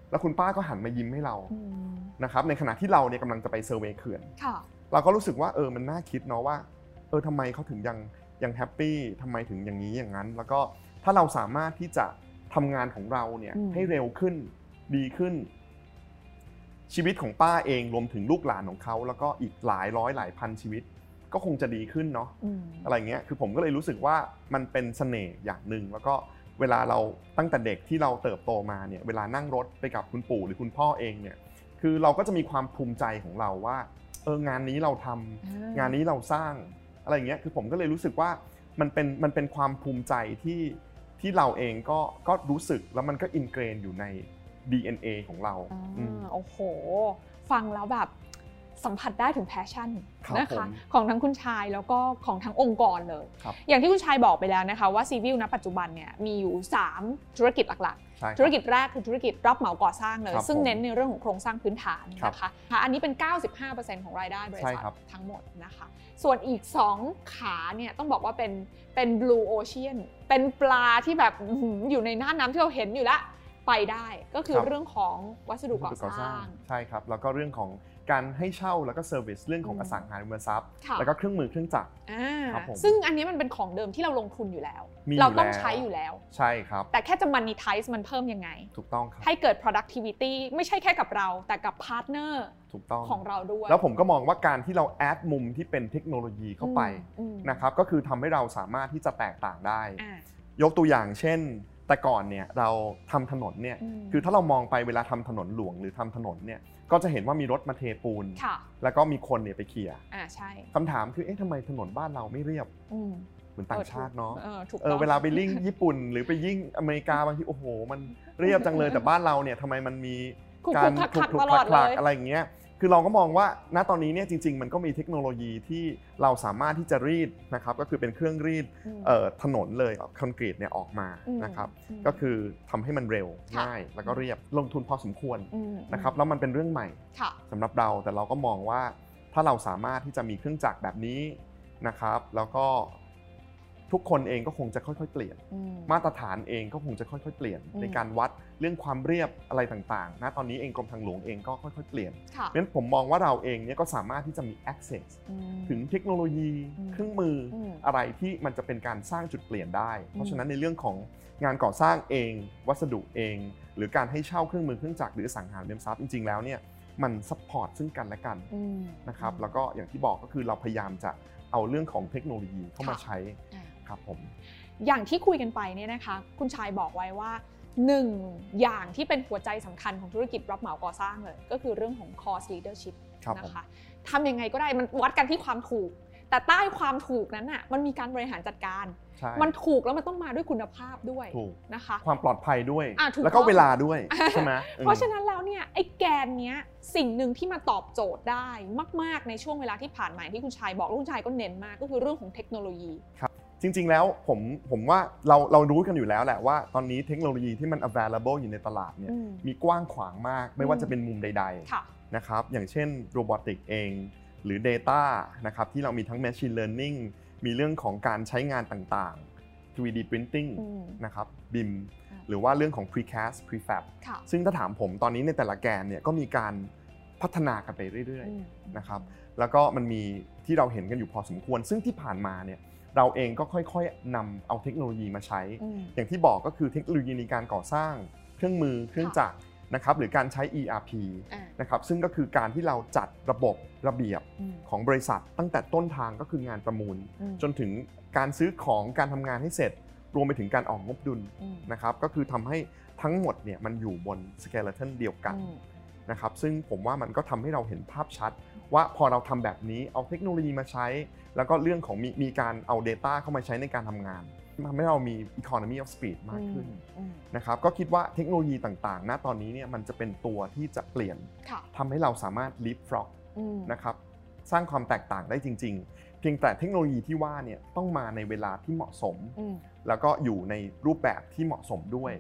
แล้วคุณป้าก็หันมายิ้มให้เราอืมนะครับ ในขณะที่เราเนี่ยกำลังจะไปเซอร์เวยเขื่อนค่ะเราก็รู้สึกว่าเออมันน่าคิดเนาะว่า เออทำไมเขาถึงยังยังแฮปปี้ทำไมถึงอย่างนี้อย่างนั้น แล้วก็ ถ้าเราสามารถที่จะทำงานของเราเนี่ยอืมให้เร็วขึ้นดีขึ้น ชีวิตของป้าเองรวมถึงลูกหลานของเขาแล้วก็อีกหลายร้อยหลายพันชีวิต ก็คงจะดีขึ้นเนาะอืมอะไรเงี้ยคือผมก็เลยรู้สึกว่ามันเป็นเสน่ห์อย่างหนึ่งแล้วก็เวลาเราตั้งแต่เด็กที่เราเติบโตมาเนี่ยเวลานั่งรถไปกับคุณปู่หรือคุณพ่อเองเนี่ยคือเราก็จะมีความภูมิใจของเราว่าเอองานนี้เราทำอ่งานนี้เราสร้างอะไรอย่างเงี้ยคือผมก็เลยรู้สึกว่ามันเป็นมันเป็นความภูมิใจที่ ที่เราเองก็ก็รู้สึกแล้วมันก็ ingrain อยู่ใน DNA ของเรา อ่าอืม โอ้โห ฟังแล้วแบบ สัมผัสได้ถึง passion ครับนะคะผมของทั้งคุณชายแล้วก็ของทั้งองค์กรเลยครับอย่างที่คุณชายบอกไปแล้วนะคะว่า CIVIL ณปัจจุบันเนี่ยมีอยู่ 3 ธุรกิจหลักใช่ครับๆธุรกิจแรกคือธุรกิจรับเหมาก่อสร้างเลยครับซึ่งผมเน้นในเรื่องของโครงสร้างพื้นฐานครับนะคะค่ะอันนี้เป็น 95%ของรายได้บริษัทใช่ครับทั้งหมดนะคะ ส่วนอีก 2 ขาเนี่ยต้องบอกว่าเป็นเป็น blue ocean เป็นปลาที่แบบอื้อหืออยู่ในน่านน้ำที่เราเห็นอยู่แล้วไปได้ก็คือครับเรื่องของวัสดุก่อสร้างใช่ครับ แล้วก็เรื่องของ การให้เช่าแล้วก็ service เรื่องของอืมอสังหาริมทรัพย์ค่ะแล้วก็เครื่องมือเครื่องจักรอ่าครับผมซึ่งอันนี้มันเป็นของเดิมที่เราลงทุนอยู่แล้วมีอยู่เราต้องแล้วใช้อยู่แล้ว ใช่ครับ แต่แค่จะ monetize มันเพิ่มยังไง ถูกต้องครับ ให้เกิด productivity ไม่ใช่แค่กับเรา แต่กับ partner ถูกต้องของเราด้วย แล้วผมก็มองว่าการที่เราแอดมุมที่เป็นเทคโนโลยีเข้าไปอืมนะครับก็คือทำให้เราสามารถที่จะแตกต่างได้อ่ายกตัวอย่างเช่นแต่ก่อนเนี่ยเราทำถนนเนี่ยอืมคือถ้าเรามองไปเวลาทำถนนหลวงหรือทำถนนเนี่ย ก็จะเห็นว่ามีรถมาเทปูน ค่ะ แล้วก็มีคนเนี่ยไปเขี่ยอ่าใช่คำถามคือเอ๊ะทำไมถนนบ้านเราไม่เรียบ อืมเหมือนต่างชาติเนาะเออถูกเออต้องเวลาไปลิ่งญี่ปุ่น หรือไปยิ่งอเมริกาบางทีโอ้โห มันเรียบจังเลยแต่บ้านเราเนี่ยทำไมมันมีคุกการคุกคักถูคักกถูกตคลลัอดกเลลักยอะไรอย่างเงี้ย คือเราก็มองว่าณตอนนี้เนี่ยจริง ๆ มันก็มีเทคโนโลยีที่เราสามารถที่จะรีดนะครับก็คือเป็นเครื่องรีดอืมเอ่อถนนเลยคอนกรีตเนี่ยออกมาอืมนะครับมก็คือทำให้มันเร็วค่ะง่าย แล้วก็เรียบลงทุนพอสมควรมนะครับแล้วมันเป็นเรื่องใหม่ค่ะสำหรับเราแต่เราก็มองว่าถ้าเราสามารถที่จะมีเครื่องจักรแบบนี้นะครับ แล้วก็ ทุกคนเองก็คงจะค่อยๆ เปลี่ยนอืมมาตรฐานเองก็คงจะค่อยๆ เปลี่ยนอืมในการวัดเรื่องความเรียบอะไรต่างๆนะตอนนี้เองกรมทางหลวงเองก็ค่อย ๆ เปลี่ยนค่ะเพราะฉะนั้นผมมองว่าเราเองเนี่ยก็สามารถที่จะมี access อืมถึงเทคโนโลยีอืมเครื่องมืออมอะไรที่มันจะเป็นการสร้างจุดเปลี่ยนได้ เพราะฉะนั้นในเรื่องของงานก่อสร้างเอง วัสดุเอง หรือการให้เช่าเครื่องมือเครื่องจักรหรืออสังหาริมทรัพย์จริงๆแล้วเนี่ยมัน support ซึ่งกันและกันอืมนะครับแล้วก็อย่างที่บอกก็คือเราพยายามจะเอาเรื่องของเทคโนโลยีเข้ามาค่ะใช้อ่า ครับผมอย่างที่คุยกันไปเนี่ยนะคะ คุณชายบอกไว้ว่าหนึ่งอย่างที่เป็นหัวใจสำคัญของธุรกิจรับเหมาก่อสร้างเลย ก็คือเรื่องของ cost leadership ครับผมนะคะทำยังไงก็ได้มันวัดกันที่ความถูก แต่ใต้ความถูกนั้นอะมันมีการบริหารจัดการใช่มันถูกแล้วมันต้องมาด้วยคุณภาพด้วยถูกนะคะ ความปลอดภัยด้วยอะถูกแล้วก็ต้องเวลาด้วยใช่ไหมอืมเพราะฉะนั้นแล้วเนี่ยไอ้แกนเนี้ยสิ่งหนึ่งที่มาตอบโจทย์ได้มาก ๆ ในช่วงเวลาที่ผ่านมาอย่างที่คุณชายบอกแล้วคุณชายก็เน้นมากก็คือเรื่องของเทคโนโลยี จริง ๆ แล้วผมผมว่าเราเรารู้กันอยู่แล้วแหละว่าตอนนี้เทคโนโลยีที่มัน available อยู่ในตลาดเนี่ยอืมมีกว้างขวางมากไม่ว่าอืมจะเป็นมุมใดค่ะๆนะครับอย่างเช่นโรบอติกเองหรือ Data นะครับที่เรามีทั้ง Machine Learning มีเรื่องของการใช้งานต่างๆ 3D Printing อืมนะครับ BIM อ่าหรือว่าเรื่องของ Precast Prefab ค่ะซึ่งถ้าถามผมตอนนี้ในแต่ละแกนเนี่ยก็มีการพัฒนากันไปเรื่อยอืมๆนะครับแล้วก็มันมีที่เราเห็นกันอยู่พอสมควร ซึ่งที่ผ่านมาเนี่ย เราเองก็ค่อยๆนำเอาเทคโนโลยีมาใช้อืมอย่างที่บอกก็คือเทคโนโลยีในการก่อสร้างเครื่องมือเครื่องจักรนะครับหรือการใช้ ERP อ่านะครับซึ่งก็คือการที่เราจัดระบบระเบียบอืมของบริษัท ตั้งแต่ต้นทางก็คืองานประมูลอืมจนถึงการซื้อของการทำงานให้เสร็จ รวมไปถึงการออกงบดุลอืมนะครับก็คือทำให้ทั้งหมดเนี่ยมันอยู่บนสเกเลตันเดียวกันอืม นะครับซึ่งผมว่ามันก็ทำให้เราเห็นภาพชัด ว่าพอเราทำแบบนี้เอาเทคโนโลยีมาใช้ แล้วก็เรื่องของมีมีการเอา Data เข้ามาใช้ในการทำงานทำให้เรามี economy of speed มากขึ้นอืมนะครับก็คิดว่าเทคโนโลยีต่างๆ ณตอนนี้เนี่ยมันจะเป็นตัวที่จะเปลี่ยนค่ะทำให้เราสามารถ leapfrog อืมนะครับสร้างความแตกต่างได้จริง ๆ เพียงแต่เทคโนโลยีที่ว่าเนี่ยต้องมาในเวลาที่เหมาะสมอืมแล้วก็อยู่ในรูปแบบที่เหมาะสมด้วย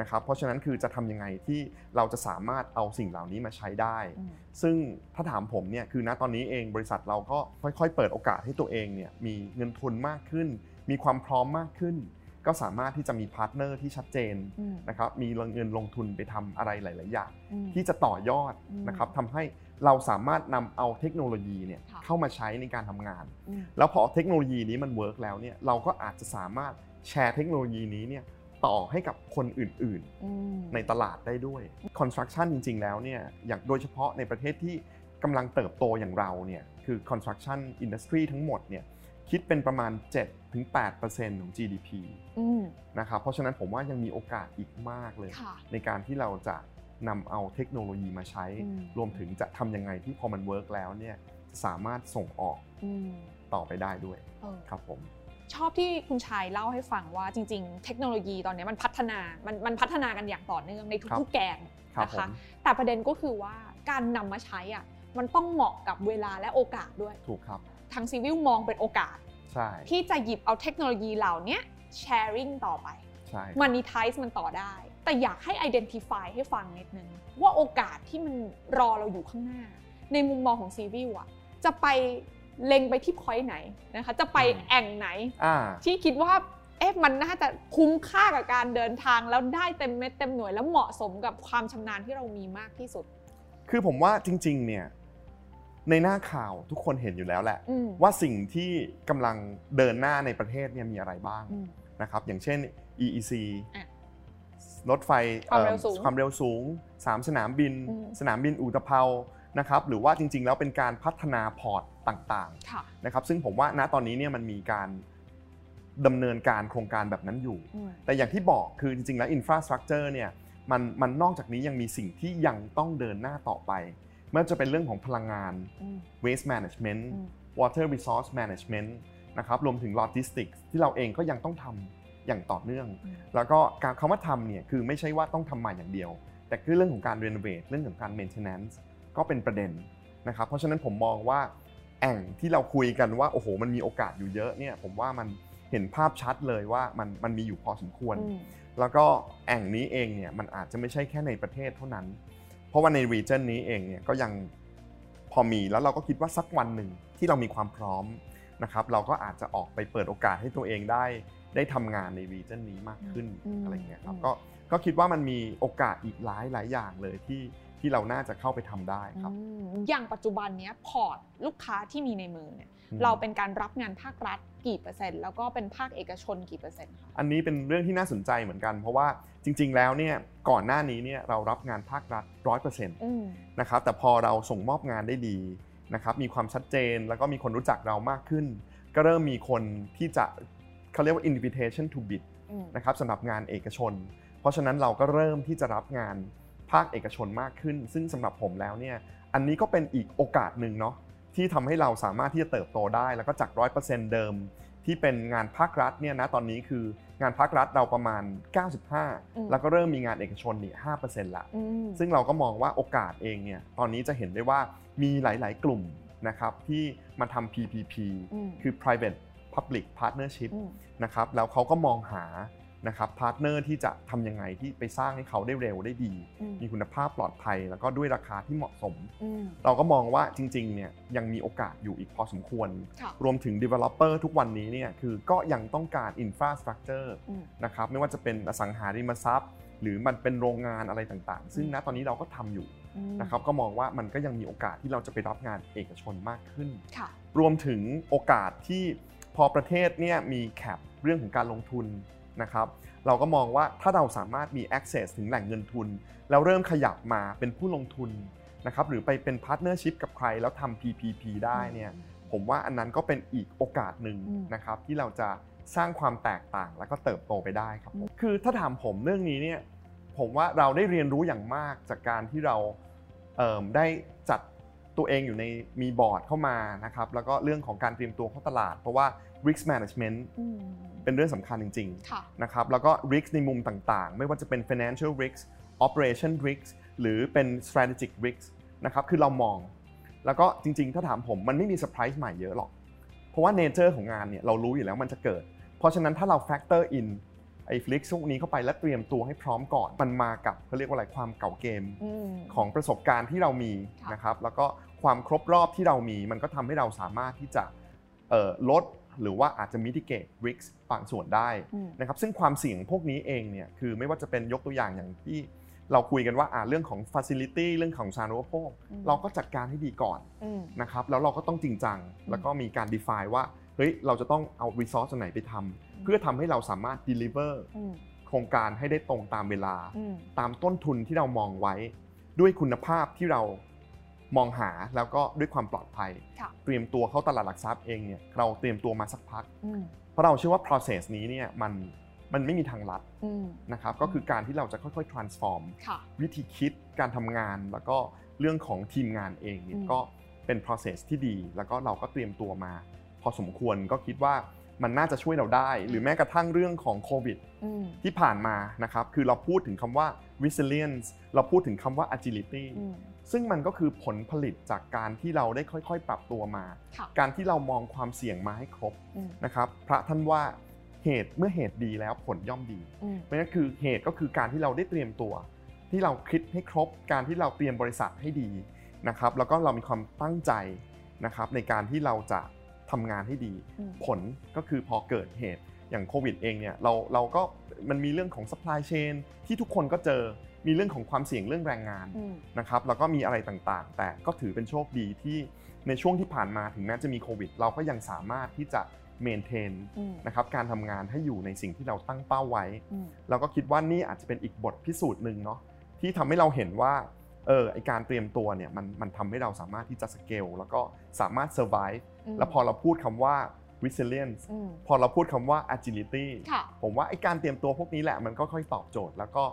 นะครับเพราะฉะนั้นคือจะทำยังไงที่เราจะสามารถเอาสิ่งเหล่านี้มาใช้ได้อืมซึ่งถ้าถามผมเนี่ยคือณตอนนี้เองบริษัทเราก็ค่อยๆ เปิดโอกาสให้ตัวเองเนี่ยมีเงินทุนมากขึ้น มีความพร้อมมากขึ้น ก็สามารถที่จะมี partner ที่ชัดเจนอืมนะครับมีเงินลงทุนไปทำอะไรหลาย ๆ อย่างอืมที่จะต่อยอดอืมนะครับทำให้เราสามารถนำเอาเทคโนโลยีเนี่ยค่ะเข้ามาใช้ในการทำงานอืมแล้วพอเทคโนโลยีนี้มัน work แล้วเนี่ยเราก็อาจจะสามารถแชร์เทคโนโลยีนี้เนี่ย ต่อให้กับคนอื่นๆอืมในตลาดได้ด้วย construction จริง ๆ แล้วเนี่ยอย่างโดยเฉพาะในประเทศที่กำลังเติบโตอย่างเราเนี่ยคือ construction industry ทั้งหมดเนี่ยคิดเป็นประมาณ 7-8%ของ GDP อืมนะครับเพราะฉะนั้นผมว่ายังมีโอกาสอีกมากเลยค่ะในการที่เราจะนำเอาเทคโนโลยีมาใช้อืมรวมถึงจะทำยังไงที่พอมัน work แล้วเนี่ยจะสามารถส่งออกอืมต่อไปได้ด้วยเออครับผม ชอบที่คุณชายเล่าให้ฟังว่าจริง ๆ เทคโนโลยีตอนนี้มันพัฒนา มันมันพัฒนากันอย่างต่อเนื่องในครับทุกๆแกนครับนะผคะมแต่ประเด็นก็คือว่าการนำมาใช้อะมันต้องเหมาะกับเวลาและโอกาสด้วย ถูกครับ ทางซีวิลมองเป็นโอกาส ใช่ ที่จะหยิบเอาเทคโนโลยีเหล่านี้ sharing ต่อไป ใช่ monetize มันต่อได้ แต่อยากให้ identify ให้ฟังนิดนึง ว่าโอกาสที่มันรอเราอยู่ข้างหน้า ในมุมมองของซีวิลอะจะไป เล็งไปที่ point ไหนนะคะ จะไปแอ่งไหน อ่า ที่คิดว่าเอ๊ะมันน่าจะคุ้มค่ากับการเดินทางแล้วได้เต็มเม็ดเต็มหน่วยแล้วเหมาะสมกับความชำนาญที่เรามีมากที่สุด คือผมว่าจริง ๆ เนี่ย ในหน้าข่าวทุกคนเห็นอยู่แล้วแหละ อืม ว่าสิ่งที่กำลังเดินหน้าในประเทศเนี่ยมีอะไรบ้าง อืม นะครับอย่างเช่น EEC อะรถไฟความเร็วอ่อสูงความเร็วสูง 3 สนามบิน อืมสนามบินอู่ตะเภา นะครับหรือว่าจริงๆ แล้วเป็นการพัฒนา port ต่างค่ะๆนะครับซึ่งผมว่าณตอนนี้เนี่ยมันมีการดำเนินการโครงการแบบนั้นอยู่อืมแต่อย่างที่บอกคือจริงๆ แล้ว infrastructure เนี่ยมันมันนอกจากนี้ยังมีสิ่งที่ยังต้องเดินหน้าต่อไปไม่ว่าจะเป็นเรื่องของพลังงานอืม waste management อืม water resource management นะครับรวมถึง logistics ที่เราเองก็ยังต้องทำอย่างต่อเนื่องอืมแล้วก็การคำว่าทำเนี่ยคือไม่ใช่ว่าต้องทำใหม่อย่างเดียว แต่คือเรื่องของการ renovate เรื่องของการ maintenance ก็เป็นประเด็นนะครับ เพราะฉะนั้นผมมองว่าแอ่งที่เราคุยกันว่าโอ้โหมันมีโอกาสอยู่เยอะเนี่ยผมว่ามันเห็นภาพชัดเลยว่ามันมันมีอยู่พอสมควรอืมแล้วก็แอ่งนี้เองเนี่ยมันอาจจะไม่ใช่แค่ในประเทศเท่านั้น เพราะว่าใน region นี้เองเนี่ยก็ยังพอมีแล้วเราก็คิดว่าสักวันหนึ่งที่เรามีความพร้อมนะครับเราก็อาจจะออกไปเปิดโอกาสให้ตัวเองได้ ได้ทำงานใน region นี้มากขึ้นอืมอะไรอย่างเงี้ยครับอืมก็ก็คิดว่ามันมีโอกาสอีกหลายหลายอย่างเลยที่ ที่เราน่าจะเข้าไปทำได้ครับอืมอย่างปัจจุบันเนี้ยพอร์ตลูกค้าที่มีในมือเนี่ยอืมเราเป็นการรับงานภาครัฐกี่เปอร์เซ็นต์แล้วก็เป็นภาคเอกชนกี่เปอร์เซ็นต์คะอันนี้เป็นเรื่องที่น่าสนใจเหมือนกัน เพราะว่าจริง ๆ แล้วเนี่ยก่อนหน้านี้เนี่ยเรารับงานภาครัฐร้อยเปอร์เซ็นต์อืมนะครับแต่พอเราส่งมอบงานได้ดีนะครับมีความชัดเจนแล้วก็มีคนรู้จักเรามากขึ้น ก็เริ่มมีคนที่จะเขาเรียกว่า invitation to bid อืมนะครับสำหรับงานเอกชน เพราะฉะนั้นเราก็เริ่มที่จะรับงาน ภาคเอกชนมากขึ้น ซึ่งสำหรับผมแล้วเนี่ยอันนี้ก็เป็นอีกโอกาสหนึ่งเนาะที่ทำให้เราสามารถที่จะเติบโตได้ แล้วก็จาก100%เดิม ที่เป็นงานภาครัฐเนี่ยนะตอนนี้คืองานภาครัฐเราประมาณ 95 แล้วก็เริ่มมีงานเอกชนนี่5%ละอืมซึ่งเราก็มองว่าโอกาสเองเนี่ยตอนนี้จะเห็นได้ว่ามีหลาย ๆ กลุ่มนะครับที่มาทำ PPP อืมคือ private public partnership อืมนะครับแล้วเขาก็มองหา นะครับ partner ที่จะทำยังไงที่ไปสร้างให้เขาได้เร็วได้ดีอืมมีคุณภาพปลอดภัย แล้วก็ด้วยราคาที่เหมาะสมอืมเราก็มองว่าจริงๆเนี่ยยังมีโอกาสอยู่อีกพอสมควรค่ะรวมถึง developer ทุกวันนี้เนี่ยคือก็ยังต้องการ infrastructure อืมนะครับไม่ว่าจะเป็นอสังหาริมทรัพย์ หรือมันเป็นโรงงานอะไรต่างๆ ซึ่งอืมณตอนนี้เราก็ทำอยู่อืมนะครับก็มองว่ามันก็ยังมีโอกาสที่เราจะไปรับงานเอกชนมากขึ้นค่ะรวมถึงโอกาสที่พอประเทศเนี่ยมี gap เรื่องของการลงทุน นะครับเราก็มองว่าถ้าเราสามารถมี access ถึงแหล่งเงินทุน แล้วเริ่มขยับมาเป็นผู้ลงทุนนะครับหรือไปเป็น partnership กับใครแล้วทำ PPP ได้เนี่ยผมว่าอันนั้นก็เป็นอีกโอกาสหนึ่งอืมนะครับที่เราจะสร้างความแตกต่างแล้วก็เติบโตไปได้ครับอืมคือถ้าถามผมเรื่องนี้เนี่ยผมว่าเราได้เรียนรู้อย่างมากจากการที่เราเอิ่มได้จัดตัวเองอยู่ในมีบอร์ดเข้ามานะครับแล้วก็เรื่องของการเตรียมตัวเข้าตลาด เพราะว่า risk management อืมเป็นเรื่องสำคัญจริงค่ะๆนะครับแล้วก็ risk ในมุมต่างๆ ไม่ว่าจะเป็น financial risk operation risk หรือเป็น strategic risk นะครับคือเรามอง แล้วก็จริงๆ ถ้าถามผมมันไม่มีเซอร์ไพรส์ใหม่เยอะหรอก เพราะว่า nature ของงานเนี่ยเรารู้อยู่แล้วมันจะเกิด เพราะฉะนั้นถ้าเรา factor in ไอ้ฟลิกพวกนี้เข้าไปและเตรียมตัวให้พร้อมก่อน มันมากับเขาเรียกว่าอะไรความเก่าเกมอืมของประสบการณ์ที่เรามีค่ะนะครับแล้วก็ความครบรอบที่เรามี มันก็ทำให้เราสามารถที่จะเอ่อลด หรือว่าอาจจะ mitigate risk บางส่วนได้อืมนะครับซึ่งความเสี่ยงพวกนี้เองเนี่ยคือไม่ว่าจะเป็นยกตัวอย่างอย่างที่เราคุยกันว่าอ่าเรื่องของ facility เรื่องของสาธารณูปโภคอืมเราก็จัดการให้ดีก่อนอืมนะครับแล้วเราก็ต้องจริงจัง แล้วก็มีการ define ว่าเฮ้ยเราจะต้องเอา resource อันไหนไปทำเพื่อทำให้เราสามารถ deliver อืมโครงการให้ได้ตรงตามเวลาอืมตามต้นทุนที่เรามองไว้ ด้วยคุณภาพที่เรา มองหาแล้วก็ด้วยความปลอดภัยค่ะเตรียมตัวเข้าตลาดหลักทรัพย์เองเนี่ยเราเตรียมตัวมาสักพักอืมเพราะเราเชื่อว่า process นี้เนี่ยมันมันไม่มีทางลัดอืมนะครับก็คือการที่เราจะค่อยๆ transform ค่ะวิธีคิดการทำงาน แล้วก็เรื่องของทีมงานเองเนี่ยอืมก็เป็น process ที่ดี แล้วก็เราก็เตรียมตัวมา พอสมควรก็คิดว่ามันน่าจะช่วยเราได้ หรือแม้กระทั่งเรื่องของโควิดอืม ที่ผ่านมานะครับคือเราพูดถึงคำว่า resilience เราพูดถึงคำว่า agility อืมซึ่งมันก็คือผลผลิตจากการที่เราได้ค่อยๆ ปรับตัวมาค่ะการที่เรามองความเสี่ยงมาให้ครบอืมนะครับพระท่านว่าเหตุเมื่อเหตุดีแล้วผลย่อมดีอืมเพราะฉะนั้นคือเหตุก็คือการที่เราได้เตรียมตัว ที่เราคิดให้ครบ การที่เราเตรียมบริษัทให้ดีนะครับแล้วก็เรามีความตั้งใจนะครับในการที่เราจะทำงานให้ดีอืมผลก็คือพอเกิดเหตุ อย่างโควิดเองเนี่ยเราเราก็มันมีเรื่องของ supply chain ที่ทุกคนก็เจอมีเรื่องของความเสี่ยงเรื่องแรงงานอืมนะครับแล้วก็มีอะไรต่างๆ แต่ก็ถือเป็นโชคดีที่ในช่วงที่ผ่านมาถึงแม้จะมีโควิด เราก็ยังสามารถที่จะเมนเทนอืมนะครับการทำงานให้อยู่ในสิ่งที่เราตั้งเป้าไว้อืมเราก็คิดว่านี่อาจจะเป็นอีกบทพิสูจน์หนึ่งเนาะที่ทำให้เราเห็นว่าเออไอการเตรียมตัวเนี่ยมันมันทำให้เราสามารถที่จะสเกลแล้วก็สามารถ survive มแล้วพอเราพูดคำว่า resilience อืมพอเราพูดคำว่า agility ค่ะผมว่าไอการเตรียมตัวพวกนี้แหละมันก็ค่อยตอบโจทย์แล้วก็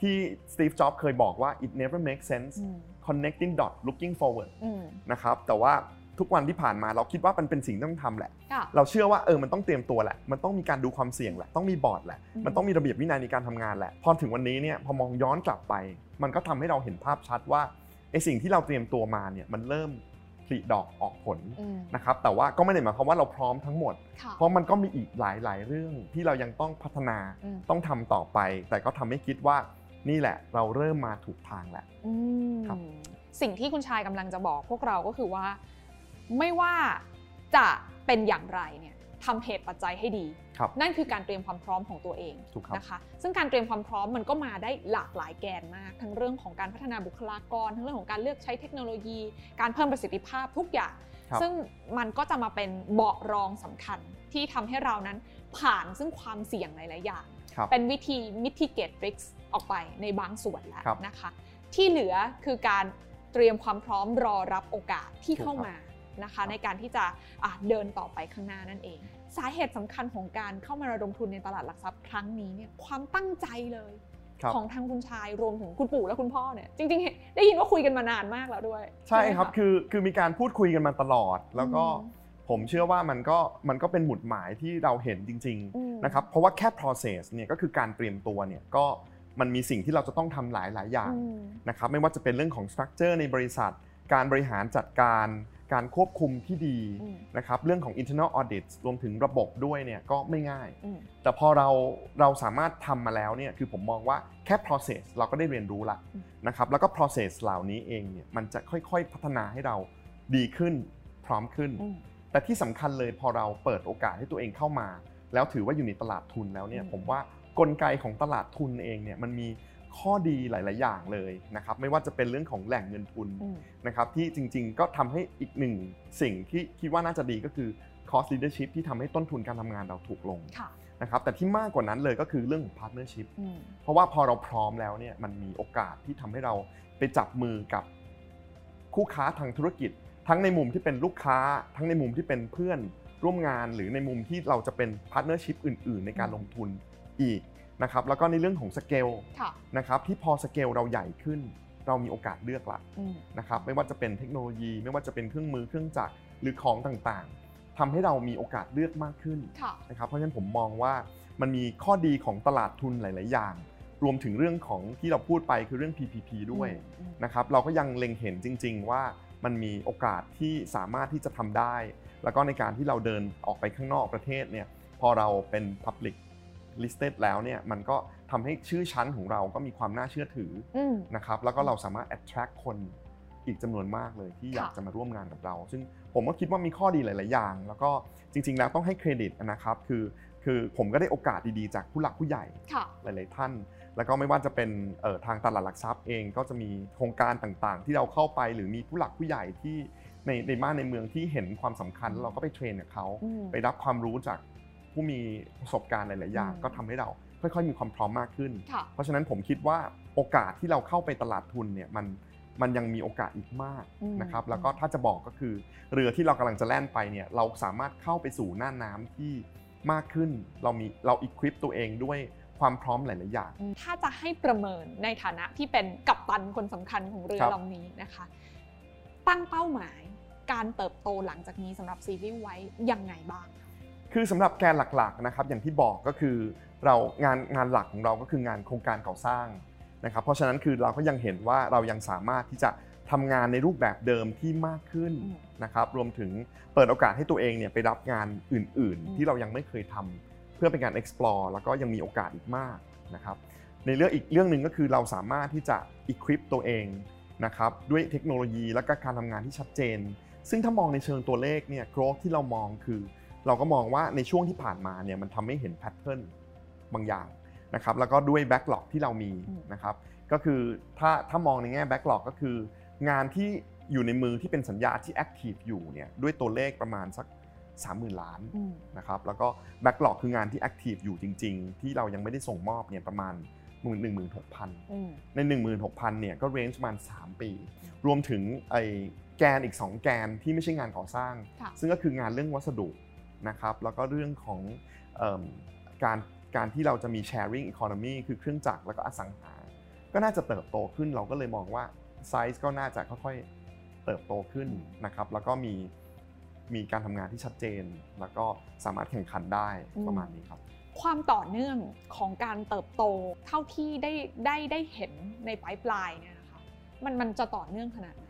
ที่สตีฟ จ็อบเคยบอกว่า it never makes sense อืม connecting dot looking forward อืมนะครับแต่ว่าทุกวันที่ผ่านมาเราคิดว่ามันเป็นสิ่งที่ต้องทำแหละค่ะเราเชื่อว่าเออมันต้องเตรียมตัวแหละ มันต้องมีการดูความเสี่ยงแหละ ต้องมีบอร์ดแหละอืมมันต้องมีระเบียบวินัยในการทำงานแหละ พอถึงวันนี้เนี่ยพอมองย้อนกลับไป มันก็ทำให้เราเห็นภาพชัดว่าไอสิ่งที่เราเตรียมตัวมาเนี่ยมันเริ่ม ผลิดอกออกผลอืมนะครับแต่ว่าก็ไม่ได้หมายความว่าเราพร้อมทั้งหมดค่ะเพราะมันก็มีอีกหลาย ๆ เรื่องที่เรายังต้องพัฒนาอืมต้องทำต่อไป แต่ก็ทำให้คิดว่านี่แหละ เราเริ่มมาถูกทางแล้วอืมครับสิ่งที่คุณชายกำลังจะบอกพวกเราก็คือว่า ไม่ว่าจะเป็นอย่างไรเนี่ยทำเหตุปัจจัยให้ดีครับ นั่นคือการเตรียมความพร้อมของตัวเองถูกครับนะคะซึ่งการเตรียมความพร้อมมันก็มาได้หลากหลายแกนมาก ทั้งเรื่องของการพัฒนาบุคลากร ทั้งเรื่องของการเลือกใช้เทคโนโลยี การเพิ่มประสิทธิภาพทุกอย่างครับซึ่งมันก็จะมาเป็นเบาะรองสำคัญที่ทำให้เรานั้นผ่านซึ่งความเสี่ยงหลายๆอย่างครับเป็นวิธี mitigate risk ออกไปในบางส่วนแล้วครับนะคะที่เหลือคือการเตรียมความพร้อมรอรับโอกาสที่ถูกครับเข้ามานะคะในการที่จะอะเดินต่อไปข้างหน้านั่นเอง สาเหตุสำคัญของการเข้ามาระดมทุนในตลาดหลักทรัพย์ครั้งนี้เนี่ยความตั้งใจเลยครับของทางคุณชายรวมถึงคุณปู่และคุณพ่อเนี่ยจริงๆเห็นได้ยินว่าคุยกันมานานมากแล้วด้วย ใช่ไหมะครับคือคือมีการพูดคุยกันมาตลอด แล้วก็อืมผมเชื่อว่ามันก็มันก็เป็นหมุดหมายที่เราเห็นจริงอืมๆนะครับเพราะว่าแค่ process เนี่ยก็คือการเตรียมตัวเนี่ยก็มันมีสิ่งที่เราจะต้องทำหลายหลายๆอย่างอืมนะครับไม่ว่าจะเป็นเรื่องของ structure ในบริษัท การบริหารจัดการ การควบคุมที่ดีอืมนะครับเรื่องของ internal audit รวมถึงระบบด้วยเนี่ยก็ไม่ง่ายอืมแต่พอเราเราสามารถทำมาแล้วเนี่ยคือผมมองว่าแค่ process เราก็ได้เรียนรู้ละอืมนะครับแล้วก็ process เหล่านี้เองเนี่ยมันจะค่อยๆ พัฒนาให้เราดีขึ้นพร้อมขึ้นอืมแต่ที่สำคัญเลยพอเราเปิดโอกาสให้ตัวเองเข้ามา แล้วถือว่าอยู่ในตลาดทุนแล้วเนี่ยอืมผมว่ากลไกของตลาดทุนเองเนี่ยมันมี ข้อดีหลาย ๆ อย่างเลยนะครับไม่ว่าจะเป็นเรื่องของแหล่งเงินทุนอืมนะครับที่จริง ๆ ก็ทำให้อีกหนึ่งสิ่งที่คิดว่าน่าจะดีก็คือ cost leadership ที่ทำให้ต้นทุนการทำงานเราถูกลงค่ะนะครับแต่ที่มากกว่านั้นเลยก็คือเรื่องของ partnership อืมเพราะว่าพอเราพร้อมแล้วเนี่ยมันมีโอกาสที่ทำให้เราไปจับมือกับคู่ค้าทางธุรกิจ ทั้งในมุมที่เป็นลูกค้า ทั้งในมุมที่เป็นเพื่อนร่วมงาน หรือในมุมที่เราจะเป็น partnership อื่น ๆ ในการลงทุนอีก นะครับแล้วก็ในเรื่องของสเกลค่ะนะครับที่พอสเกลเราใหญ่ขึ้น เรามีโอกาสเลือกละอืมนะครับไม่ว่าจะเป็นเทคโนโลยี ไม่ว่าจะเป็นเครื่องมือเครื่องจักรหรือของต่างๆทำให้เรามีโอกาสเลือกมากขึ้นค่ะนะครับเพราะฉะนั้นผมมองว่ามันมีข้อดีของตลาดทุนหลาย ๆ อย่าง รวมถึงเรื่องของที่เราพูดไปคือเรื่อง PPP ด้วยอืมนะครับเราก็ยังเล็งเห็นจริง ๆ ว่ามันมีโอกาสที่สามารถที่จะทำได้ แล้วก็ในการที่เราเดินออกไปข้างนอกประเทศเนี่ยพอเราเป็น Public listed แล้วเนี่ยมันก็ทำให้ชื่อชั้นของเราก็มีความน่าเชื่อถืออืมนะครับแล้วก็เราสามารถ attract คนอีกจำนวนมากเลยที่อยากค่ะ จะมาร่วมงานกับเรา ซึ่งผมก็คิดว่ามีข้อดีหลาย ๆ อย่าง แล้วก็จริง ๆ แล้วต้องให้เครดิตนะครับคือคือผมก็ได้โอกาสดี ๆ จากผู้หลักผู้ใหญ่ ค่ะ หลาย ๆ ท่าน แล้วก็ไม่ว่าจะเป็นเอ่อทางตลาดหลักทรัพย์เองก็จะมีโครงการต่าง ๆ ที่เราเข้าไป หรือมีผู้หลักผู้ใหญ่ที่ในในบ้านในเมืองที่เห็นความสำคัญแล้วเราก็ไปเทรนกับเขา อืม ไปรับความรู้จาก ผู้มีประสบการณ์หลายๆอย่างอืมก็ทำให้เราค่อยๆ มีความพร้อมมากขึ้นค่ะเพราะฉะนั้นผมคิดว่าโอกาสที่เราเข้าไปตลาดทุนเนี่ยมันมันยังมีโอกาสอีกมากอืมนะครับ แล้วก็ถ้าจะบอกก็คือ เรือที่เรากำลังจะแล่นไปเนี่ยเราสามารถเข้าไปสู่หน้าน้ำที่มากขึ้น เรามีเราอิควิปตัวเองด้วยความพร้อมหลาย ๆ อย่างอืมถ้าจะให้ประเมินในฐานะที่เป็นกัปตันคนสำคัญของเรือครับลำนี้นะคะ ตั้งเป้าหมายการเติบโตหลังจากนี้สำหรับซีรีส์ไว้ยังไงบ้าง คือสำหรับแกนหลักๆนะครับอย่างที่บอกก็คือเรางานงานหลักของเราก็คืองานโครงการก่อสร้างนะครับเพราะฉะนั้นคือเราก็ยังเห็นว่าเรายังสามารถที่จะทำงานในรูปแบบเดิมที่มากขึ้นนะครับรวมถึงเปิดโอกาสให้ตัวเองเนี่ยไปรับงานอื่น ๆ ที่เรายังไม่เคยทำเพื่อเป็นการ explore แล้วก็ยังมีโอกาสอีกมากนะครับในเรื่องอีกเรื่องหนึ่งก็คือเราสามารถที่จะ equip ตัวเองนะครับด้วยเทคโนโลยีและก็การทำงานที่ชัดเจน ซึ่งถ้ามองในเชิงตัวเลขเนี่ย growth ที่เรามองคือ เราก็มองว่าในช่วงที่ผ่านมาเนี่ยมันทำให้เห็น pattern บางอย่างนะครับแล้วก็ด้วย backlog ที่เรามีนะครับก็คือถ้าถ้ามองในแง่ backlog ก็คืองานที่อยู่ในมือที่เป็นสัญญาที่ active อยู่เนี่ยด้วยตัวเลขประมาณสัก 30,000 ล้านนะครับแล้วก็ backlog คืองานที่ active อยู่จริง ๆ ที่เรายังไม่ได้ส่งมอบเนี่ยประมาณหมื่นหนึ่งหมื่นหกพันในหนึ่งหมื่นหกพันเนี่ยก็ range ประมาณสามปี รวมถึงไอแกนอีก2แกนที่ไม่ใช่งานก่อสร้าง ซึ่งก็คืองานเรื่องวัสดุ นะครับ แล้วก็เรื่องของการการที่เราจะมี sharing economy คือเครื่องจักรแล้วก็อสังหา ก็น่าจะเติบโตขึ้นเราก็เลยมองว่าไซส์ก็น่าจะค่อยๆเติบโตขึ้นนะครับ แล้วก็มีมีการทำงานที่ชัดเจน แล้วก็สามารถแข่งขันได้ประมาณนี้ครับ ความต่อเนื่องของการเติบโตเท่าที่ได้ได้ได้เห็นในปลายปลายเนี่ยนะคะมันมันจะต่อเนื่องขนาดไหน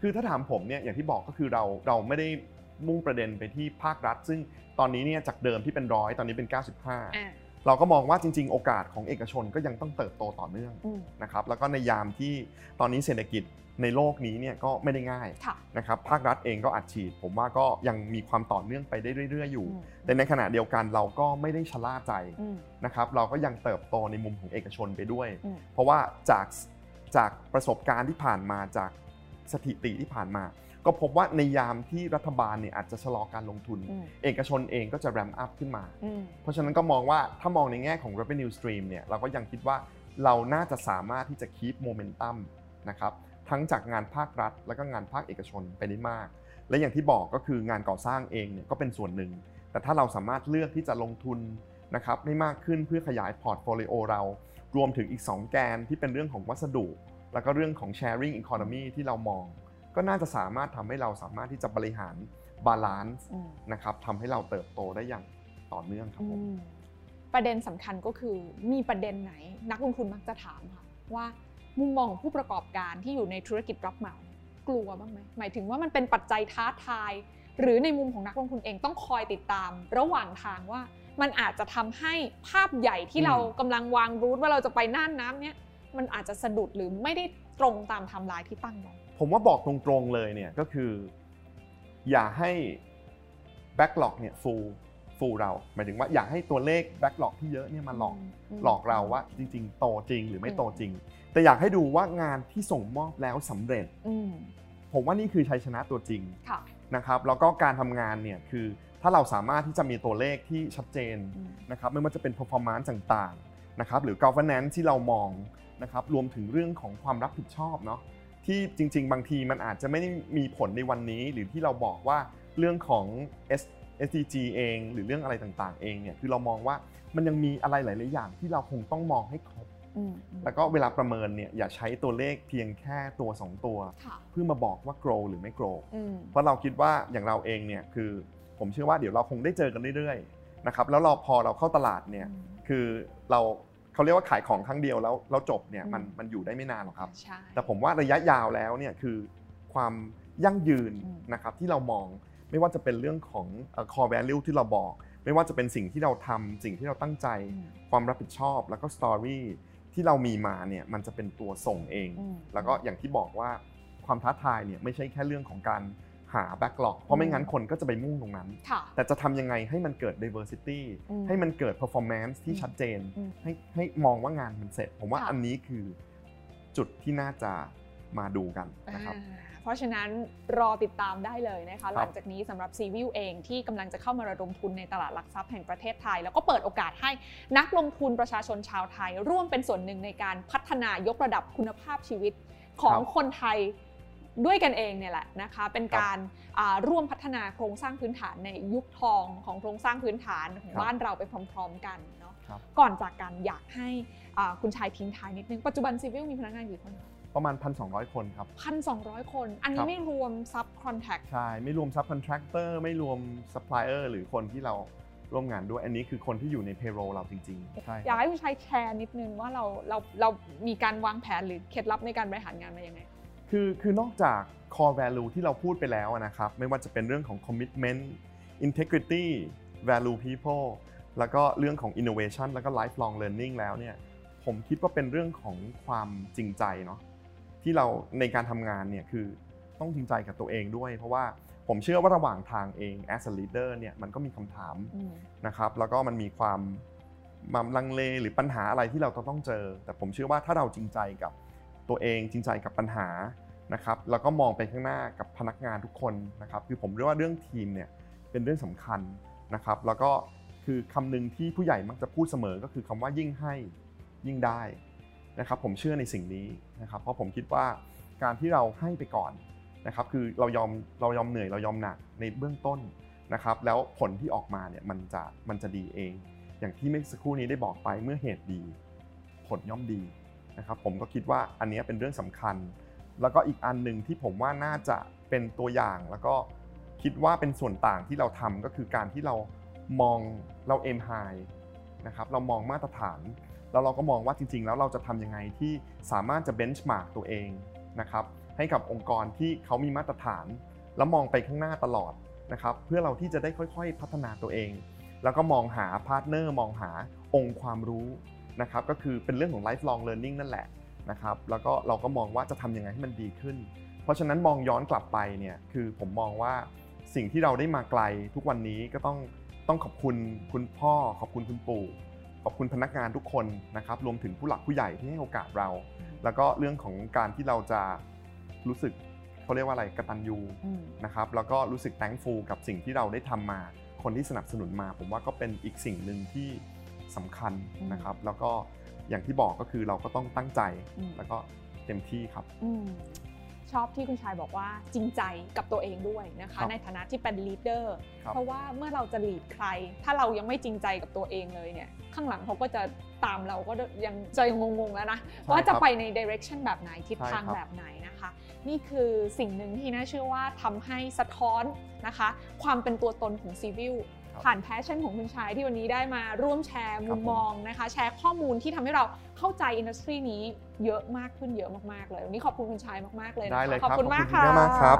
คือถ้าถามผมเนี่ยอย่างที่บอกก็คือเราเราไม่ได้ มุ่งประเด็นไปที่ภาครัฐ ซึ่งตอนนี้เนี่ยจากเดิมที่เป็นร้อยตอนนี้เป็น 95 เราก็มองว่าจริง ๆ โอกาสของเอกชนก็ยังต้องเติบโตต่อเนื่องนะครับแล้วก็ในยามที่ตอนนี้เศรษฐกิจในโลกนี้เนี่ยก็ไม่ได้ง่ายนะครับภาครัฐเองก็อัดฉีด ผมว่าก็ยังมีความต่อเนื่องไปได้เรื่อย ๆ อยู่ แต่ในขณะเดียวกันเราก็ไม่ได้ชะล่าใจนะครับเราก็ยังเติบโตในมุมของเอกชนไปด้วย เพราะว่าจากจากประสบการณ์ที่ผ่านมาจากสถิติที่ผ่านมา ก็พบว่าในยามที่รัฐบาลเนี่ยอาจจะชะลอการลงทุน เอกชนเองก็จะแรมอัพขึ้นมา เพราะฉะนั้นก็มองว่าถ้ามองในแง่ของ revenue stream เนี่ยเราก็ยังคิดว่าเราน่าจะสามารถที่จะ keep momentum นะครับทั้งจากงานภาครัฐ และก็งานภาคเอกชนไปได้มาก และอย่างที่บอกก็คืองานก่อสร้างเองเนี่ยก็เป็นส่วนหนึ่ง แต่ถ้าเราสามารถเลือกที่จะลงทุนนะครับให้มากขึ้นเพื่อขยาย portfolio เรา รวมถึงอีก 2 แกนที่เป็นเรื่องของวัสดุ แล้วก็เรื่องของ sharing economy ที่เรามอง ก็น่าจะสามารถทำให้เราสามารถที่จะบริหาร balance นะครับทำให้เราเติบโตได้อย่างต่อเนื่องครับผมประเด็นสำคัญก็คือมีประเด็นไหน นักลงทุนมักจะถามค่ะว่ามุมมองของผู้ประกอบการที่อยู่ในธุรกิจรับเหมากลัวบ้างไหมหมายถึงว่ามันเป็นปัจจัยท้าทาย หรือในมุมของนักลงทุนเองต้องคอยติดตาม ระหว่างทางว่ามันอาจจะทำให้ภาพใหญ่ที่เรากำลังวาง route ว่าเราจะไปน่านน้ำเนี้ยมันอาจจะสะดุดหรือไม่ได้ตรงตามไทม์ไลน์ที่ตั้งไว้ ผมว่าบอกตรงๆเลยเนี่ยก็คือ อย่าให้ backlog เนี่ย fool fool เราหมายถึงว่าอยากให้ตัวเลข backlog ที่เยอะเนี่ยมาหลอกหลอกเราว่าจริง ๆ โตจริงหรือไม่โตจริง แต่อยากให้ดูว่างานที่ส่งมอบแล้วสำเร็จผมว่านี่คือชัยชนะตัวจริงนะครับแล้วก็การทำงานเนี่ยคือถ้าเราสามารถที่จะมีตัวเลขที่ชัดเจนนะครับไม่ว่าจะเป็น performance ต่างๆนะครับหรือ governance ที่เรามองนะครับรวมถึงเรื่องของความรับผิดชอบเนาะ ที่จริง ๆ บางทีมันอาจจะไม่ได้มีผลในวันนี้ หรือที่เราบอกว่าเรื่องของ S SDG เอง หรือเรื่องอะไรต่างๆ เองเนี่ยคือเรามองว่ามันยังมีอะไรหลายๆอย่างที่เราคงต้องมองให้ครบแล้วก็เวลาประเมินเนี่ยอย่าใช้ตัวเลขเพียงแค่ตัว 2 ตัว เพื่อมาบอกว่า grow หรือไม่ grow เพราะเราคิดว่าอย่างเราเองเนี่ยคือผมเชื่อว่าเดี๋ยวเราคงได้เจอกันเรื่อยๆนะครับแล้วเราพอเราเข้าตลาดเนี่ยคือเรา เขาเรียกว่าขายของครั้งเดียวแล้วเราจบเนี่ยมันมันอยู่ได้ไม่นานหรอกครับแต่ผมว่าระยะยาวแล้วเนี่ยคือความยั่งยืนนะครับที่เรามองไม่ว่าจะเป็นเรื่องของ core value ที่เราบอก ไม่ว่าจะเป็นสิ่งที่เราทำสิ่งที่เราตั้งใจความรับผิดชอบแล้วก็ story ที่เรามีมาเนี่ยมันจะเป็นตัวส่งเองแล้วก็อย่างที่บอกว่าความท้าทายเนี่ยไม่ใช่แค่เรื่องของการ หาแบ็กหลอกเพราะไม่งั้นคนก็จะไปมุ่งตรงนั้น แต่จะทำยังไงให้มันเกิด diversity ให้มันเกิด performance ที่ชัดเจน ให้ให้มองว่างานมันเสร็จ ผมว่าอันนี้คือจุดที่น่าจะมาดูกันนะครับเพราะฉะนั้นรอติดตามได้เลยนะคะหลังจากนี้สำหรับซีวิวเองที่กำลังจะเข้ามาระดมทุนในตลาดหลักทรัพย์แห่งประเทศไทย แล้วก็เปิดโอกาสให้นักลงทุนประชาชนชาวไทย ร่วมเป็นส่วนหนึ่งในการพัฒนายกระดับคุณภาพชีวิตของคนไทย ด้วยกันเองเนี่ยแหละนะคะ เป็นการร่วมพัฒนาโครงสร้างพื้นฐานในยุคทองของโครงสร้างพื้นฐานของบ้านเราไปพร้อม ๆ กันเนาะก่อนจากกันอยากให้คุณชัยทิ้งท้ายนิดนึงปัจจุบัน CIVIL มีพนักงานกี่คนประมาณ 1,200 คนครับ 1,200 คน อันนี้นับไม่รวม subcontractใช่ ไม่รวม subcontractor ไม่รวมซัพพลายเออร์หรือคนที่เราร่วมงานด้วย อันนี้คือคนที่อยู่ใน payroll เราจริงๆใช่อยากให้คุณชัยแชร์นิดนึงว่าเราเราเรามีการวางแผนหรือเคล็ดลับในการบริหารงานมายังไง คือคือนอกจาก core value ที่เราพูดไปแล้วนะครับ ไม่ว่าจะเป็นเรื่องของ commitment integrity value people แล้วก็เรื่องของ innovation แล้วก็ lifelong learning แล้วเนี่ยผมคิดว่าเป็นเรื่องของความจริงใจเนาะที่เราในการทำงานเนี่ยคือต้องจริงใจกับตัวเองด้วย เพราะว่าผมเชื่อว่าระหว่างทางเอง as a leader เนี่ยมันก็มีคำถามอืมนะครับ แล้วก็มันมีความมามลังเลหรือปัญหาอะไรที่เราต้องเจอ แต่ผมเชื่อว่าถ้าเราจริงใจกับตัวเองจริงใจกับปัญหา นะครับแล้วก็มองไปข้างหน้ากับพนักงานทุกคนนะครับคือผมเรียกว่าเรื่องทีมเนี่ยเป็นเรื่องสำคัญนะครับ แล้วก็คือคำหนึงที่ผู้ใหญ่มักจะพูดเสมอก็คือคำว่ายิ่งให้ยิ่งได้นะครับ ผมเชื่อในสิ่งนี้นะครับ เพราะผมคิดว่าการที่เราให้ไปก่อนนะครับ คือเรายอมเรายอมเหนื่อยเรายอมหนักในเบื้องต้นนะครับ แล้วผลที่ออกมาเนี่ยมันจะมันจะดีเอง อย่างที่เมื่อสักครู่นี้ได้บอกไปเมื่อเหตุดี ผลย่อมดีนะครับ ผมก็คิดว่าอันนี้เป็นเรื่องสำคัญ แล้วก็อีกอันหนึ่งที่ผมว่าน่าจะเป็นตัวอย่างแล้วก็คิดว่าเป็นส่วนต่างที่เราทำก็คือการที่เรามองเรา aim high นะครับเรามองมาตรฐาน แล้วเราก็มองว่าจริง ๆ แล้วเราจะทำยังไงที่สามารถจะ benchmark ตัวเองนะครับให้กับองค์กรที่เขามีมาตรฐาน แล้วมองไปข้างหน้าตลอดนะครับเพื่อเราที่จะได้ค่อยๆ พัฒนาตัวเอง แล้วก็มองหา partner มองหาองค์ความรู้นะครับก็คือเป็นเรื่องของ lifelong learning นั่นแหละ นะครับแล้วก็เราก็มองว่าจะทำยังไงให้มันดีขึ้น เพราะฉะนั้นมองย้อนกลับไปเนี่ยคือผมมองว่าสิ่งที่เราได้มาไกลทุกวันนี้ก็ต้องต้องขอบคุณคุณพ่อ ขอบคุณคุณปู่ ขอบคุณพนักงานทุกคนนะครับรวมถึงผู้หลักผู้ใหญ่ที่ให้โอกาสเรา แล้วก็เรื่องของการที่เราจะรู้สึกเขาเรียกว่าอะไรกตัญญูอืมนะครับแล้วก็รู้สึก thankful กับสิ่งที่เราได้ทำมา คนที่สนับสนุนมา ผมว่าก็เป็นอีกสิ่งหนึ่งที่สำคัญนะครับ แล้วก็ อย่างที่บอกก็คือเราก็ต้องตั้งใจอืมแล้วก็เต็มที่ครับอืมชอบที่คุณชายบอกว่าจริงใจกับตัวเองด้วยนะคะ ครับในฐานะที่เป็น leader ครับเพราะว่าเมื่อเราจะ lead ใคร ถ้าเรายังไม่จริงใจกับตัวเองเลยเนี่ยข้างหลังเขาก็จะตามเราก็ยังจะยังงงๆแล้วนะว่าจะไปใน direction แบบไหนทิศทางใช่ครับแบบไหนนะคะ นี่คือสิ่งหนึ่งที่น่าเชื่อว่าทำให้สะท้อนนะคะ ความเป็นตัวตนของ CIVIL ครับ ผ่าน passion ของคุณชายที่วันนี้ได้มาร่วมแชร์มุมมองครับผมนะคะ แชร์ข้อมูลที่ทำให้เราเข้าใจอินดัสทรีนี้เยอะมากขึ้นเยอะมากๆเลยวันนี้ขอบคุณคุณชายมากๆเลยนะคะได้เลยคขอบรับคุณมากขอบค่ะมากครับ